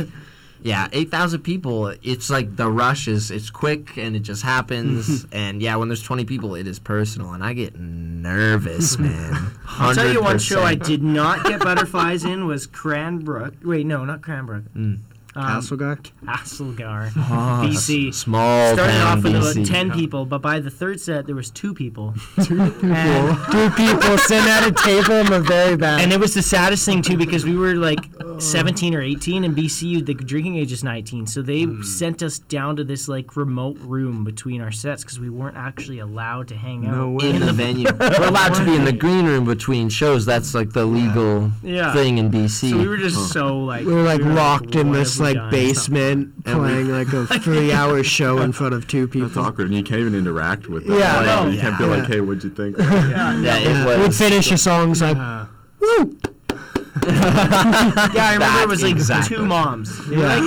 Yeah, eight thousand people. It's like the rush is it's quick and it just happens. and yeah, when there's twenty people, it is personal, and I get nervous, man. I'll tell you one show I did not get butterflies in was Cranbrook. Wait, no, not Cranbrook. Mm. Um, Castlegar. Castlegar, Oh, BC. Small Started off with about ten people, but by the third set there was two people. Two And, Two people sitting at a table in the very back. and it was the saddest thing too because we were like 17 or 18 and BC, the drinking age is 19 so they sent us down to this like remote room between our sets because we weren't actually allowed to hang out No way. in the venue. We're allowed to be in the green room between shows. That's like the legal Yeah. thing in BC. so we were just so like we were like locked in this have we like done? basement playing like a three-hour show in front of two people. That's awkward, and you can't even interact with them. Yeah, Like, no. you can't be like, "Hey, what'd you think?" yeah, yeah, Yeah, it we'd finish your songs like, woo. yeah, I remember That it was like exactly. two moms. Yeah.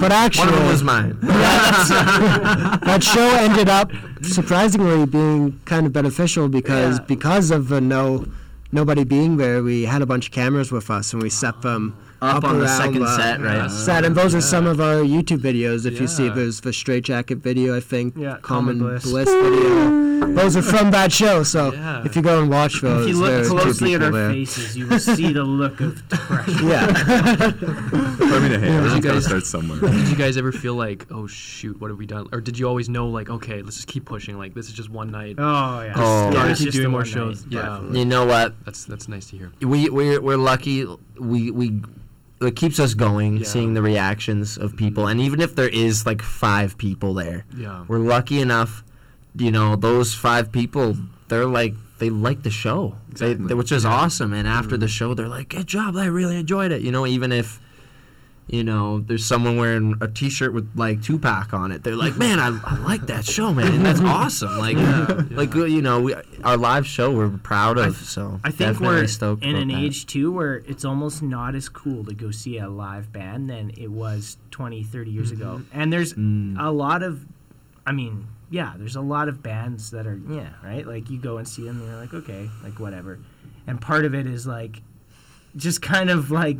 But actually, One actually, of them was mine. that show ended up surprisingly being kind of beneficial because Yeah. because of the no nobody being there, we had a bunch of cameras with us and we set them Up on the around second uh, set, right? Set, and those are some of our YouTube videos. If you see, Yeah. there's the Straight Jacket video, I think. Yeah, Common, Common Bliss. Bliss. video. Those are from that show. So Yeah. if you go and watch those, If you look closely at our there. faces, you will see the look of depression. Yeah. I mean, hey, everyone's got to guys- start somewhere. Did you guys ever feel like, oh shoot, what have we done? Or did you always know like, okay, let's just keep pushing. Like this is just one night. Oh yeah. Oh. yeah, Gotta keep just doing more shows. Yeah, You know what? that's that's nice to hear. we we're, we're lucky we we it keeps us going Yeah. seeing the reactions of people. And even if there is like five people there Yeah. we're lucky enough you know those five people they're like they like the show. They, Exactly. they- which is awesome. And after mm. the show they're like good job. I really enjoyed it. You know even if you know there's someone wearing a t-shirt with like tupac on it they're like man i, I like that show man that's awesome like like you know we, our live show we're proud of so I think we're in an that. age too where it's almost not as cool to go see a live band than it was 20, 30 years ago. And there's Mm. a lot of, I mean, yeah, there's a lot of bands that are, yeah, right? Like you go and see them and you're like, okay, like whatever. And part of it is like, just kind of like,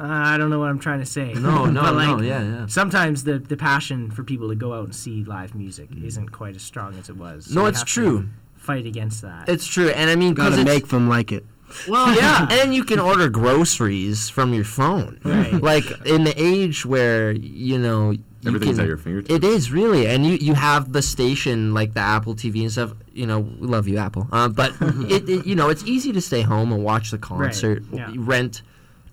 uh, I don't know what I'm trying to say. No, no, But, like, no, yeah, yeah. Sometimes the the passion for people to go out and see live music isn't quite as strong as it was. No, it's have to true. Fight against that. It's true, and I mean, 'cause Gotta it's- make them like it. Well, yeah, and you can order groceries from your phone. Right. Like in the age where you know you Everything's can- at your fingertips. It is really, and you you have the station like the Apple TV and stuff. You know, we love you, Apple. Uh, but it, it you know it's easy to stay home and watch the concert, yeah. rent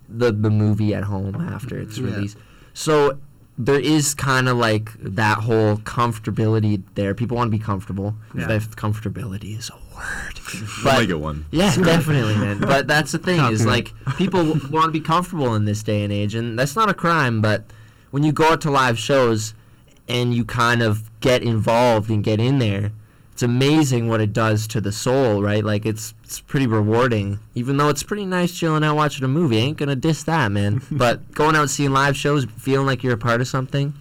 the the movie at home after it's Yeah. released. So there is kind of like that whole comfortability there. People want to be comfortable. Yeah. If comfortability is a word, We'll make one. yeah, definitely, man. But that's the thing is like people want to be comfortable in this day and age, and that's not a crime. But when you go out to live shows and you kind of get involved and get in there, it's amazing what it does to the soul, right? Like it's it's pretty rewarding. Even though it's pretty nice chilling out watching a movie, I ain't gonna diss that, man. but going out and seeing live shows, feeling like you're a part of something,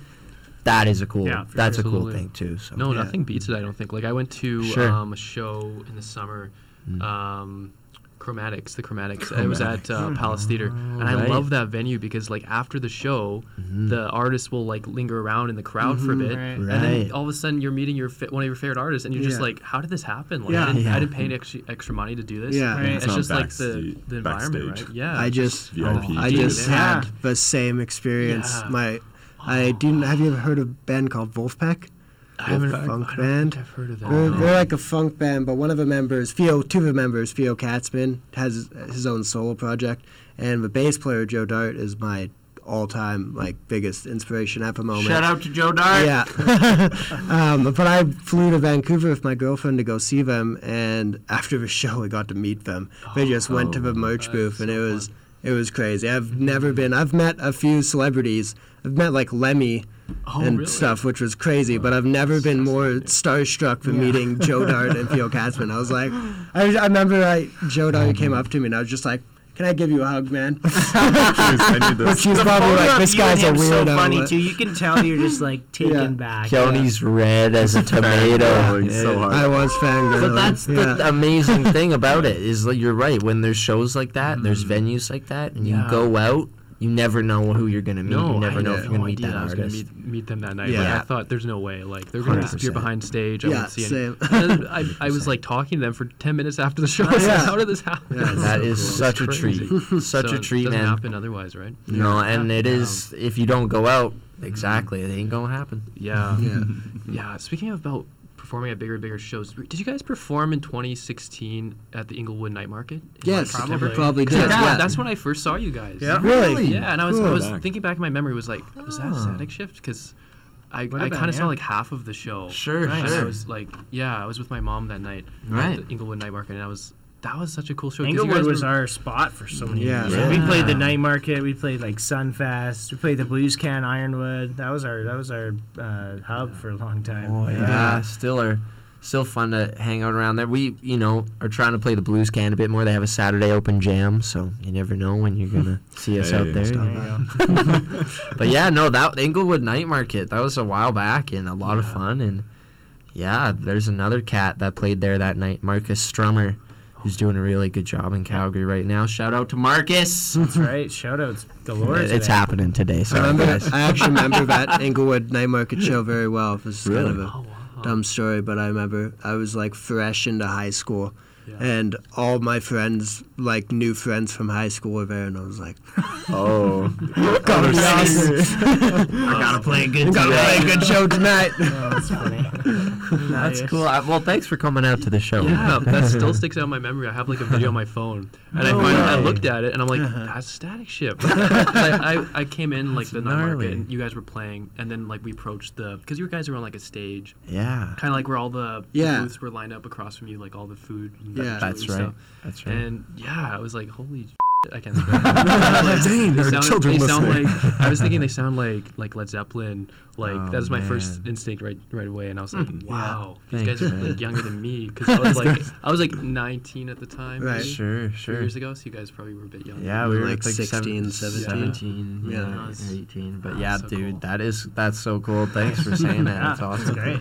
that is a cool. Yeah, for that's sure. a cool thing too. So No, Yeah. nothing beats it. I don't think. Like I went to Sure. um, a show in the summer, Mm. um, Chromatics, the Chromatics. It was at uh, Palace Theater, and I Right. love that venue because like after the show, Mhm. the artist will like linger around in the crowd for a bit, Right. and then all of a sudden you're meeting your fa- one of your favorite artists, and you're just Yeah. like, how did this happen? Like, Yeah. I, didn't, Yeah. I didn't pay any extra, extra money to do this. Yeah. Right. It's, It's just like the, backstage- the environment, backstage. right? Yeah. I just VIP. I just yeah. had the same experience. Yeah. My I do. Have you ever heard of a band called Vulfpeck? I haven't Funk I don't band. I've heard of that. They're, they're like a funk band, but one of the members, Theo, two of the members, Theo Katzman, has his own solo project, and the bass player Joe Dart is my all-time like biggest inspiration at the moment. shout out to Joe Dart. Yeah. um, but I flew to Vancouver with my girlfriend to go see them, and after the show, we got to meet them. They just went to the merch that's booth, and it was it was crazy. I've never been. I've met a few celebrities. I've met like Lemmy Oh, and really? stuff, which was crazy. But I've never been more starstruck than meeting Joe Dart and Theo Katzman. I was like, I, I remember I, Joe Dart oh, came up to me, and I was just like. Can I give you a hug, man? I need But this. she's The probably like, this guy's a him's weirdo. so funny too. You can tell you're just like taken Yeah. back. Keone's red as a tomato. Fangirling so hard. I was fangirling. But that's yeah. the amazing thing about it is like you're right. When there's shows like that, there's Mm-hmm. venues like that, and Yeah. you go out, you never know who you're gonna meet. No, you never I know if you're gonna no meet idea that I was artist. gonna meet, meet them that night. Yeah. Like, I thought there's no way. Like they're gonna disappear 100%. behind stage. I Yeah, won't see same. any. And then I, I was like talking to them for ten minutes after the show. Yeah. How did this happen? Yeah, That so is cool. such a Crazy. treat. Such So a treat, it doesn't man. happen otherwise, right? No, and it is if you don't go out, exactly, it ain't gonna happen. Yeah. Yeah. Yeah. Speaking of about performing at bigger and bigger shows, did you guys perform in 2016 at the Inglewood Night Market? in, Yes, like, probably, September? did. That's, yeah. when, that's when I first saw you guys. Yeah. really. Yeah, and I was I was thinking back in my memory was like, was that a static shift? Because I, I kind of yeah. saw like half of the show. Sure, And I was like, yeah, I was with my mom that night Right. at the Inglewood Night Market, and I was that was such a cool show. 'cause you Inglewood guys was were- our spot for so many Yeah. years. Like, We played the night market. We played like Sunfest. We played the Blues Can Ironwood. That was our that was our uh, hub for a long time. Oh yeah, still are still fun to hang out around there. We you know are trying to play the blues can a bit more. They have a Saturday open jam, so you never know when you're gonna see us out there. There but yeah, no, that Inglewood Night Market that was a while back and a lot of fun. And yeah, there's another cat that played there that night, Marcus Strummer, who's doing a really good job in Calgary right now. Shout out to Marcus. That's right. Shout outs galore. it's today. happening today. I remember. guys. I actually remember that Inglewood night market show very well. It was kind of a Oh, wow. dumb story, but I remember I was like fresh into high school, Yeah. and all my friends, like new friends from high school, were there, and I was like, Oh, "Gotta be awesome. I gotta play a good Gotta play a good show tonight." Oh, that's funny. That's Nice. cool. I, well, thanks for coming out to the show. Yeah, that still sticks out in my memory. I have like a video on my phone, and No I finally I looked at it, and I'm like, uh-huh. "That's Static Shift." I, I, I came in like the night market, and you guys were playing, and then like we approached the because you guys were on like a stage, Yeah, kind of like where all the, the Yeah. booths were lined up across from you, like all the food. And Yeah. that's and right. stuff. That's right. And yeah, I was like, "Holy." shit, I can't swear. Dang, they there are sound, children they sound listening. like I was thinking they sound like like Led Zeppelin. Like Oh, that was oh, my first instinct right right away, and I was hmm. like, wow, these Thanks, guys are man. like younger than me because I was like I was like 19 at the time, Right. maybe, sure, sure. years ago. So you guys probably were a bit younger. Yeah, We we were were like like 16, 17, 17. yeah, Yeah. Nice. 18. But Wow, yeah, so dude, cool. that is that's so cool. Thanks for saying that. Yeah, That's awesome. great.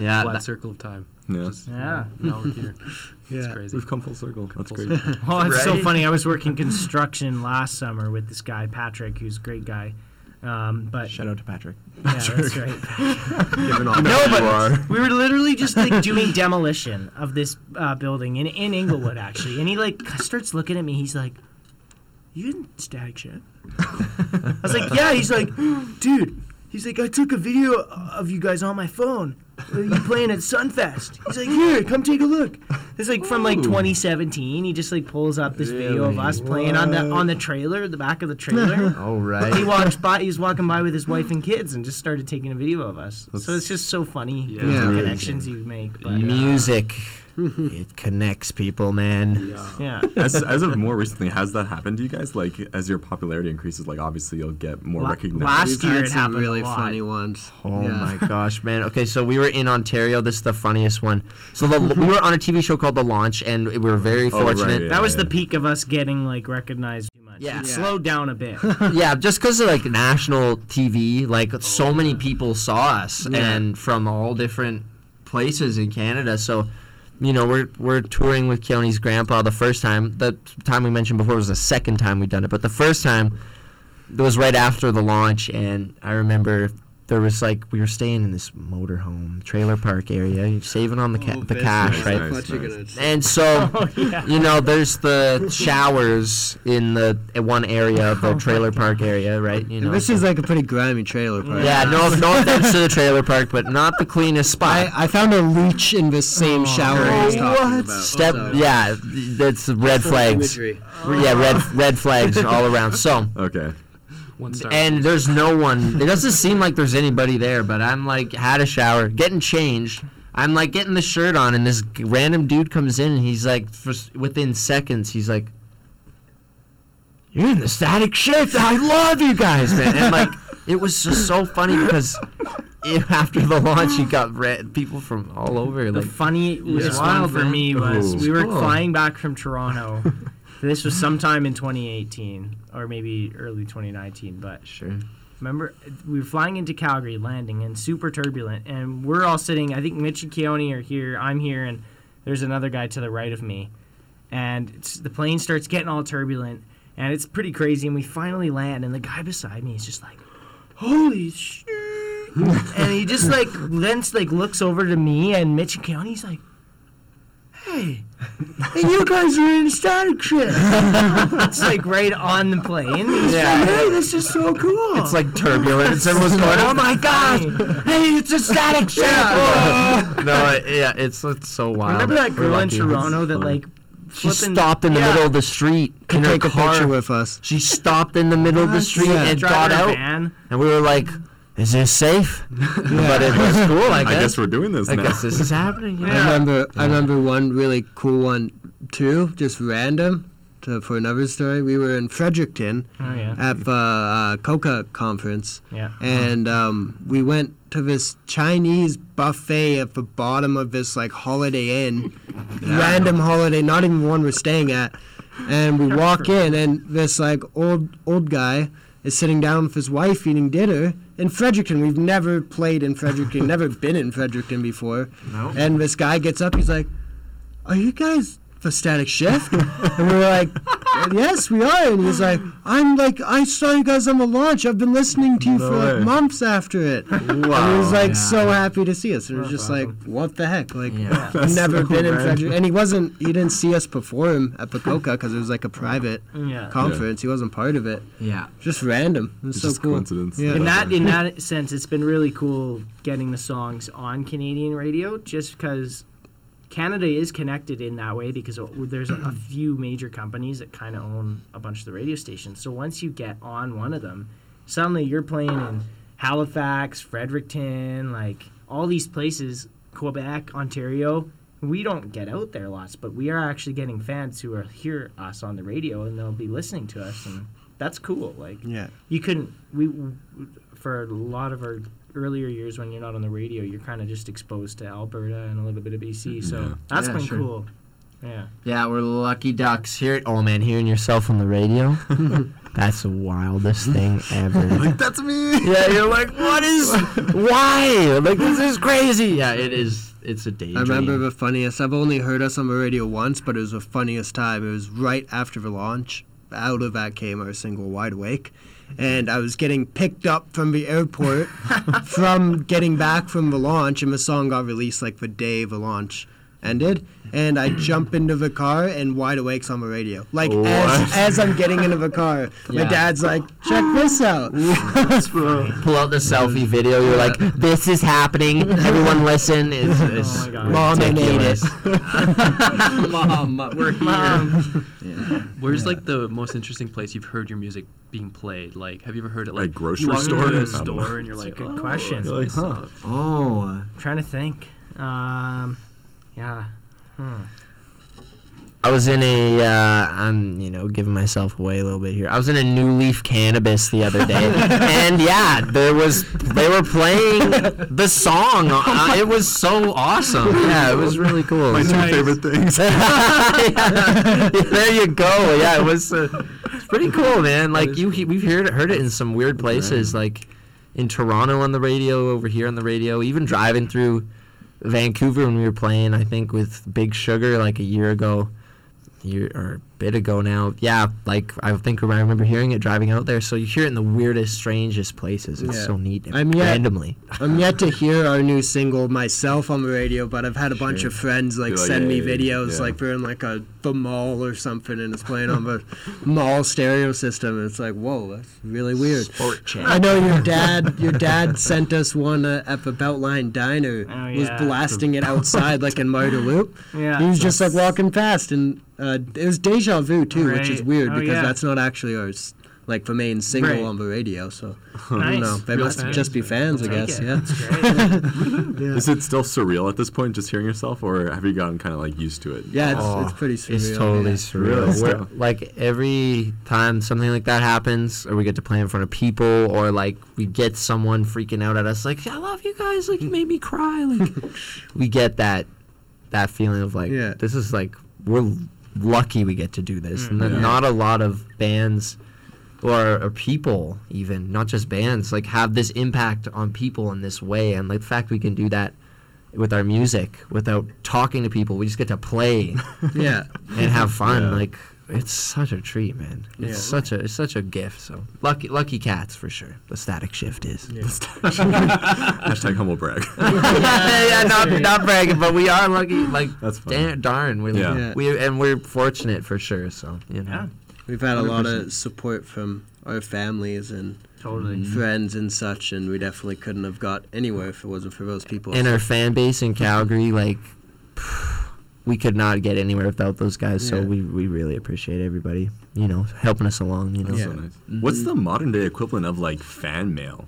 Yeah, Flat that- circle of time. Yeah. Just, Yeah. Now we're here. It's Yeah. crazy. We've come full circle. That's full great. circle. Well, it's so funny. I was working construction last summer with this guy Patrick, who's a great guy. Um, but Shout out to Patrick. yeah, that's right. Given all No, but we were literally just like doing demolition of this uh, building in in Inglewood actually, and he like starts looking at me. He's like, "You didn't Static Shift." I was like, "Yeah." He's like, "Dude." He's like, I took a video of you guys on my phone. Uh, You playing at Sunfest? He's like, here, come take a look. It's like from like 2017. He just like pulls up this video of Really? us playing on the on the trailer, the back of the trailer. All he walks by. He's walking by with his wife and kids, and just started taking a video of us. so it's just so funny Yeah. the Yeah. connections you make. But, Music. it connects people, man. yeah, as, as of more recently, has that happened to you guys? Like, as your popularity increases, like obviously you'll get more La- recognition. last year had it some happened a really lot. funny ones. Oh Yeah. my gosh, man. Okay, so we were in Ontario. This is the funniest one. So the, we were on a TV show called The Launch, and we were very Oh, right, fortunate. yeah. that was the peak of us getting like recognized too much. Yeah. It Yeah. slowed down a bit. yeah, just because of like national TV, like so many people saw us, Yeah. and from all different places in Canada. So, you know, we're we're touring with Keone's grandpa the first time. The time we mentioned before was the second time we'd done it, but the first time it was right after the launch, and I remember. There was like we were staying in this motorhome trailer park area, You're saving on the ca- Oh, the cash, nice. right? I thought you were Nice, And so, oh yeah. you know, there's the showers in the in one area of Oh the my trailer park area, right? You know, This so- is like a pretty grimy trailer park. yeah, no, no offense to the trailer park, but not the cleanest spot. I, I found a leech in this same Oh, shower Oh, what? about. Step, so- yeah, that's red Full flags. imagery. Yeah, red red flags all around. So, Okay. One star. and there's no one. It doesn't seem like there's anybody there, but I'm like had a shower, getting changed. I'm like getting the shirt on, and this random dude comes in, and he's like, for, within seconds, he's like, "You're in the static shift. I love you guys, man." And like, it was just so funny because i- after the launch, you got red, people from all over. The Like, funniest one wild, for me was Ooh. we were Cool. flying back from Toronto. this was sometime in 2018 or maybe early 2019, but sure. remember we were flying into Calgary, landing and super turbulent, and we're all sitting. I think Mitch and Keone are here. I'm here, and there's another guy to the right of me, and it's, the plane starts getting all turbulent, and it's pretty crazy. And we finally land, and the guy beside me is just like, "Holy shit!" and he just like then like looks over to me and Mitch and Keone. He's like. Hey, and you guys are in static shift. it's like right on the plane. He's Yeah. like, hey, this is so cool. It's like turbulence. Everyone's going, "Oh my gosh! Hey, it's a static shift!" no, it- yeah, it's it's so wild. Remember that girl in lucky. Toronto that like She flipping- stopped in the Yeah. middle of the street in her Take a car. picture with us. She stopped in the middle of the street Yeah. and Driving got out, van. and we were like, "Is this safe?" But it was cool. I I guess. guess we're doing this now. I now. guess this is happening. you I know? remember I remember one really cool one too, just random. To, for another story, we were in Fredericton Oh yeah. at the uh, Coca conference, Yeah. and um, we went to this Chinese buffet at the bottom of this like Holiday Inn, random holiday, not even one we're staying at. And we walk in, and this like old old guy is sitting down with his wife eating dinner in Fredericton. We've never played in Fredericton, never been in Fredericton before. No. And this guy gets up, he's like, "Are you guys the Static Shift?" and we were like, "Yes, we are." And he's like, "I'm like, I saw you guys on the launch. I've been listening to you No for way. like months after it." wow. and he was like yeah. so happy to see us. And it was just like, what the heck? Like, Yeah. I've never so been in random. Frederick. And he wasn't, he didn't see us perform at Pacoca because it was like a private Yeah. conference. He wasn't part of it. Yeah. Just random. It was It's so just cool. coincidence. Yeah. In that in that sense, it's been really cool getting the songs on Canadian radio, just because Canada is connected in that way because there's a, a few major companies that kind of own a bunch of the radio stations. So once you get on one of them, suddenly you're playing in Halifax, Fredericton, like all these places, Quebec, Ontario. We don't get out there lots, but we are actually getting fans who are hear us on the radio and they'll be listening to us, and that's cool. Like Yeah. you couldn't we for a lot of our earlier years when you're not on the radio you're kind of just exposed to alberta and a little bit of bc mm-hmm. so Yeah. that's Yeah, been sure. cool yeah Yeah, we're lucky ducks. Hear oh man, hearing yourself on the radio. that's the wildest thing ever. Like that's me. yeah, you're like, what is why? Like this is crazy. Yeah, it is it's a daydream. I remember the funniest. I've only heard us on the radio once, but it was the funniest time. It was right after the launch. Out of that came our single "Wide Awake," and I was getting picked up from the airport from getting back from the launch, and the song got released like the day of the launch ended. And I jump into the car, and "Wide Awake's on the radio. Like What? as, as I'm getting into the car, my dad's like, "Check this out." Pull out the selfie video. You're like, this is happening. Everyone listen. It's, it's Oh. Mom, I made it. Mom, we're here. Mom. Where's like the most interesting place you've heard your music being played? Like, have you ever heard it like Like grocery you walk store? into a store and you're That's a like, good oh, question. Like, huh. Oh. trying to think. Um, yeah. Hmm. I was in a, uh, I'm, you know, giving myself away a little bit here. I was in a New Leaf Cannabis the other day, and yeah, there was, they were playing the song. Uh, it was so awesome. Yeah, it was really cool. My two Nice. favorite things. Yeah, there you go. Yeah, it was. Uh, it's pretty cool, man. Like you, he- we've heard heard it in some weird places, like in Toronto on the radio, over here on the radio, even driving through Vancouver when we were playing. I think with Big Sugar like a year ago, year or bit ago now. Yeah, like I think I remember hearing it driving out there. So you hear it in the weirdest, strangest places. It's Yeah. so neat. I'm yet- randomly. I'm yet to hear our new single myself on the radio, but I've had a bunch of friends like Be like, send me "Hey," videos yeah. like we're in like a the mall or something and it's playing on the mall stereo system and it's like whoa that's really weird. Sport channel. I know your dad your dad sent us one uh, at the Belmont Diner Oh, yeah. was yeah. blasting it outside like in Marda Loop. Yeah. He was just like walking past and uh, it was deja vu too, which is weird Oh, because yeah. that's not actually our like the main single Right. on the radio. So I don't know. They Real must fans. just be fans, I Take guess. it. Yeah. That's great. Is it still surreal at this point, just hearing yourself, or have you gotten kind of like used to it? Yeah, it's, Oh, it's pretty surreal. It's totally yeah. surreal. Really? Like every time something like that happens, or we get to play in front of people, or like we get someone freaking out at us, like "I love you guys," like you made me cry. Like we get that that feeling of like Yeah. this is like we're lucky we get to do this, mm, and Yeah. not a lot of bands. Or, or people even not just bands like have this impact on people in this way and like the fact we can do that with our music without talking to people we just get to play Yeah. and have fun. Yeah. Like it's such a treat, man. It's Yeah. such a it's such a gift. So lucky lucky cats for sure. The static shift is. Yeah, Hashtag humble brag. yeah, yeah, not not bragging, but we are lucky. Like That's fine. darn, we're Yeah. Yeah. we and we're fortunate for sure. So you know. Yeah. We've had a lot of support from our families and Totally. Mm-hmm. friends and such, and we definitely couldn't have got anywhere if it wasn't for those people. And our fan base in Calgary, like we could not get anywhere without those guys. So Yeah. we, we really appreciate everybody, you know, helping us along. You know. Yeah. so nice. Mm-hmm. What's the modern day equivalent of like fan mail?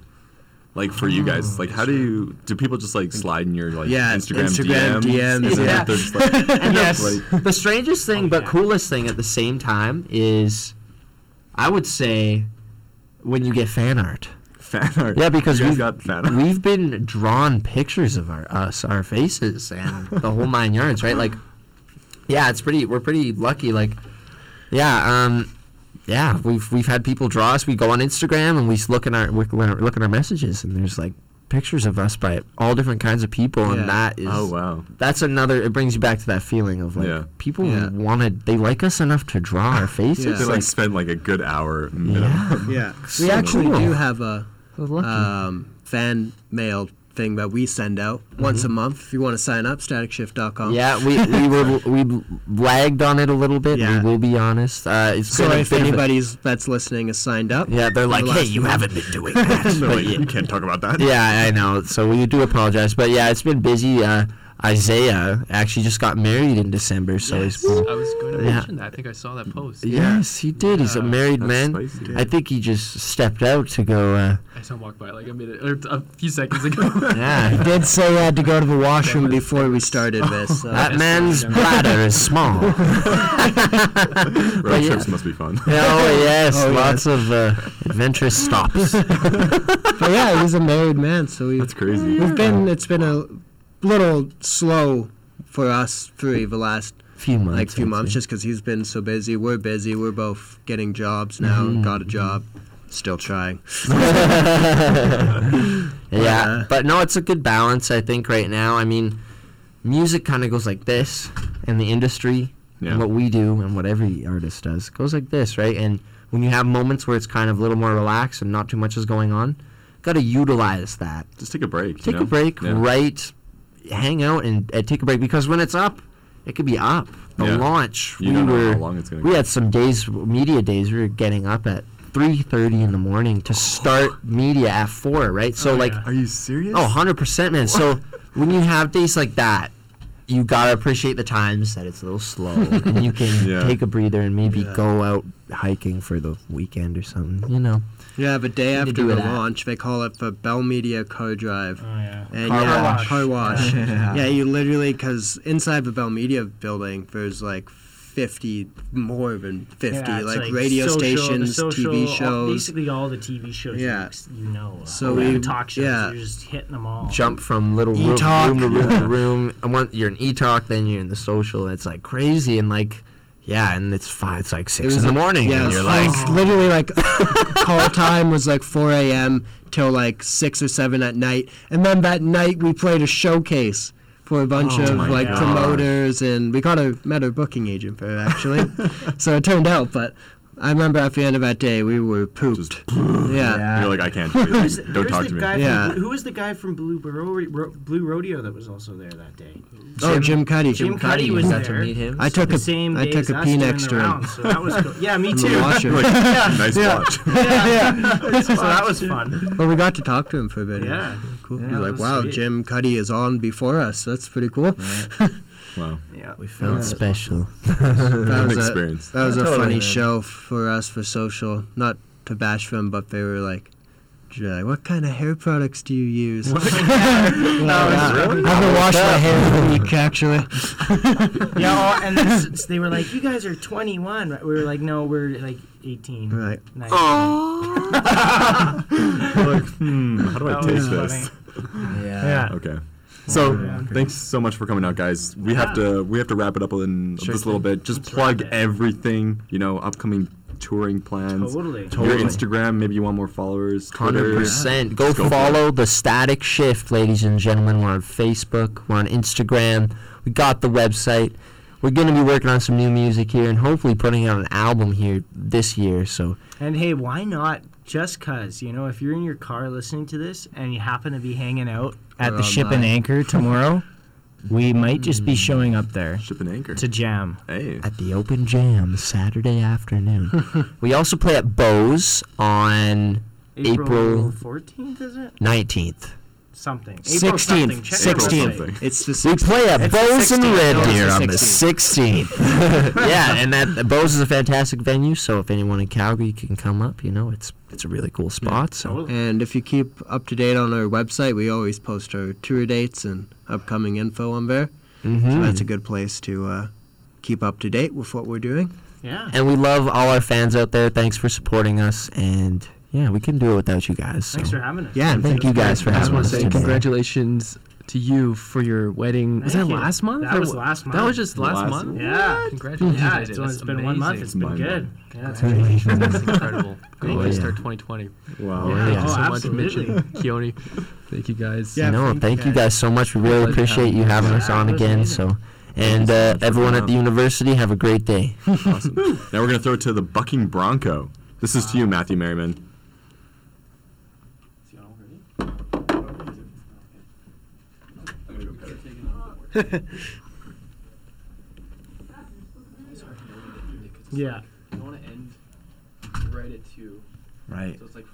Like for you guys, oh, like how do you do people just like slide in your like Yeah, Instagram, Instagram DMs? DMs, yeah. that just like, Yes. the, the strangest thing, Oh, but yeah. coolest thing at the same time is, I would say, when you get fan art. Fan art? Yeah, because we've got fan art. we've been drawn pictures of our us, our faces, and the whole nine yards, right? Like, yeah, it's pretty. We're pretty lucky. Like, yeah, um, yeah, we've we've had people draw us. We go on Instagram and we look at our we look at our messages, and there's like pictures of us by all different kinds of people, Yeah. and that is Oh wow. that's another it brings you back to that feeling of like Yeah. people Yeah. wanted they like us enough to draw our faces Yeah. They like like, spend like a good hour minimum. yeah yeah, So we actually cool. do have a So lucky. Um, fan mail thing that we send out once a month. If you want to sign up, staticshift.com. yeah we we were we lagged on it a little bit Yeah. we will be honest uh if anybody's that's listening is signed up. yeah they're like hey you month." haven't been doing that But like, you can't talk about that. yeah i know so we do apologize but yeah it's been busy uh isaiah actually just got married in december so Yes, he's I was going to Yeah. mention that. I think I saw that post. yes he did he's a married That's man spicy. i think he just stepped out to go uh I saw him walk by like a minute or a few seconds ago. yeah He did say he had to go to the washroom before we started this. So. that man's bladder is small Road But yeah. trips must be fun. Oh yes, Oh, lots of uh, adventurous stops. but yeah, he's a married man, so we, That's crazy. we've been. It's been a little slow for us three the last few months, like few months say. just because he's been so busy. We're busy. We're both getting jobs now. Mhm. Got a job. Still trying. yeah, Uh, but no, it's a good balance. I think right now. I mean, music kind of goes like this, and the industry Yeah. and what we do and what every artist does goes like this, right? And when you have moments where it's kind of a little more relaxed and not too much is going on, got to utilize that. Just take a break. you Take know? a break, Yeah. write, hang out, and, and take a break because when it's up, it could be up. The Yeah. launch, You we don't know were how long it's gonna we go. had some days, media days. We were getting up at three thirty in the morning to start media at four, right? So Oh, like, yeah. Are you serious? oh, 100 percent, man. So when you have days like that, you gotta appreciate the times that it's a little slow, and you can Yeah. take a breather and maybe Yeah. go out hiking for the weekend or something. You know, Yeah, but day to after do the that. launch, they call it the Bell Media Car Drive. Oh yeah. And Car yeah, wash. car wash. Yeah. yeah, you literally because inside the Bell Media building, there's like 50 more than 50 Yeah, it's like, radio social- stations, social- TV all- shows. basically all the TV shows Yeah. you, you know. So all we- talk shows. yeah. You're just hitting them all. jump from little room, E-talk. room to room to room. And one, you're in e-talk, then you're in the social. It's like crazy and like, yeah, and it's five. It's like six was in the morning, Yeah, and you're like, like literally like call time was like 4 a.m. till like 6 or 7 at night, and then that night we played a showcase for a bunch Oh of like gosh. promoters, and we got a met a booking agent for it actually. so it turned out, but. I remember at the end of that day, we were pooped. Just- yeah. You're like, I can't do There's- it. Don't there's talk the to me. guy Yeah. From, who was the guy from Blue Ro- Ro- Blue Rodeo that was also there that day? Oh, Jim Cuddy. Jim Cuddy was got there. to meet him. I took the a same I took a us next to him. so that was cool. Yeah, me too. the washer. nice Yeah. watch. yeah. so that was fun. Well, we got to talk to him for a bit. Yeah. Cool. Yeah, He like, wow, sweet. Jim Cuddy is on before us. That's pretty cool. Wow. Yeah. we felt special. That An was a, experience. that was a Totally, funny man. show for us for social. Not to bash them, but they were like, they're like, what kind of hair products do you use? Yeah, yeah. I haven't washed my hair in a week, actually. Yeah, oh, and then s- s- they were like, "You guys are 21." Right? We were like, "No, we're like 18." Right. 19." like, hmm, how do I That taste was this? Yeah. Okay. So Yeah. thanks so much for coming out, guys. We have to we have to wrap it up in Sure just a little bit. Just Let's plug wrap it. everything. You know, upcoming touring plans. Totally. totally. Your Instagram, maybe you want more followers. Hundred Twitter. percent. Go go follow the Static Shift, ladies and gentlemen. We're on Facebook. We're on Instagram. We got the website. We're gonna be working on some new music here, and hopefully putting out an album here this year. So And hey, why not? Just cause you know, if you're in your car listening to this and you happen to be hanging out at the Ship and. Anchor tomorrow, we might just be hmm. showing up there Ship and anchor. to jam. Hey. at the Open Jam Saturday afternoon. we also play at Bo's on April- 14th, is it? nineteenth. Something. April 16th. something. Check the April 16th. It's the We 16th. play at It's the Bo's and 16th. Red No, it's Deer the on the 16th. 16th. yeah, and that Bo's is a fantastic venue. So if anyone in Calgary can come up, you know, it's it's a really cool spot. So Totally. And if you keep up to date on our website, we always post our tour dates and upcoming info on there. So Mhm. that's a good place to uh, keep up to date with what we're doing. Yeah. and we love all our fans out there. Thanks for supporting us, and yeah, we can do it without you guys. Thanks for having us. Yeah, And thank you guys for I just having want us to say today. congratulations to you for your wedding. Was Thank that you. last month? That or was wh- last That was just last, Last month. Yeah. Congratulations! Yeah, it's, did. only- That's it's been one month. It's been Mind good. Yeah, it's blowing. That's incredible. Great Oh, way to yeah. start 2020. Wow. Yeah. Thank you Oh, so much, Mitch absolutely. and Keone. Thank you guys. Yeah, no, thank thank you you guys so much. We really appreciate you us. having us on again. amazing. So, and you so uh, everyone at the university, have a great day. Awesome. now we're gonna throw it to the bucking bronco. This is to you, Matthew Merriman. Yeah. I want to end right at two. Right. So it's like like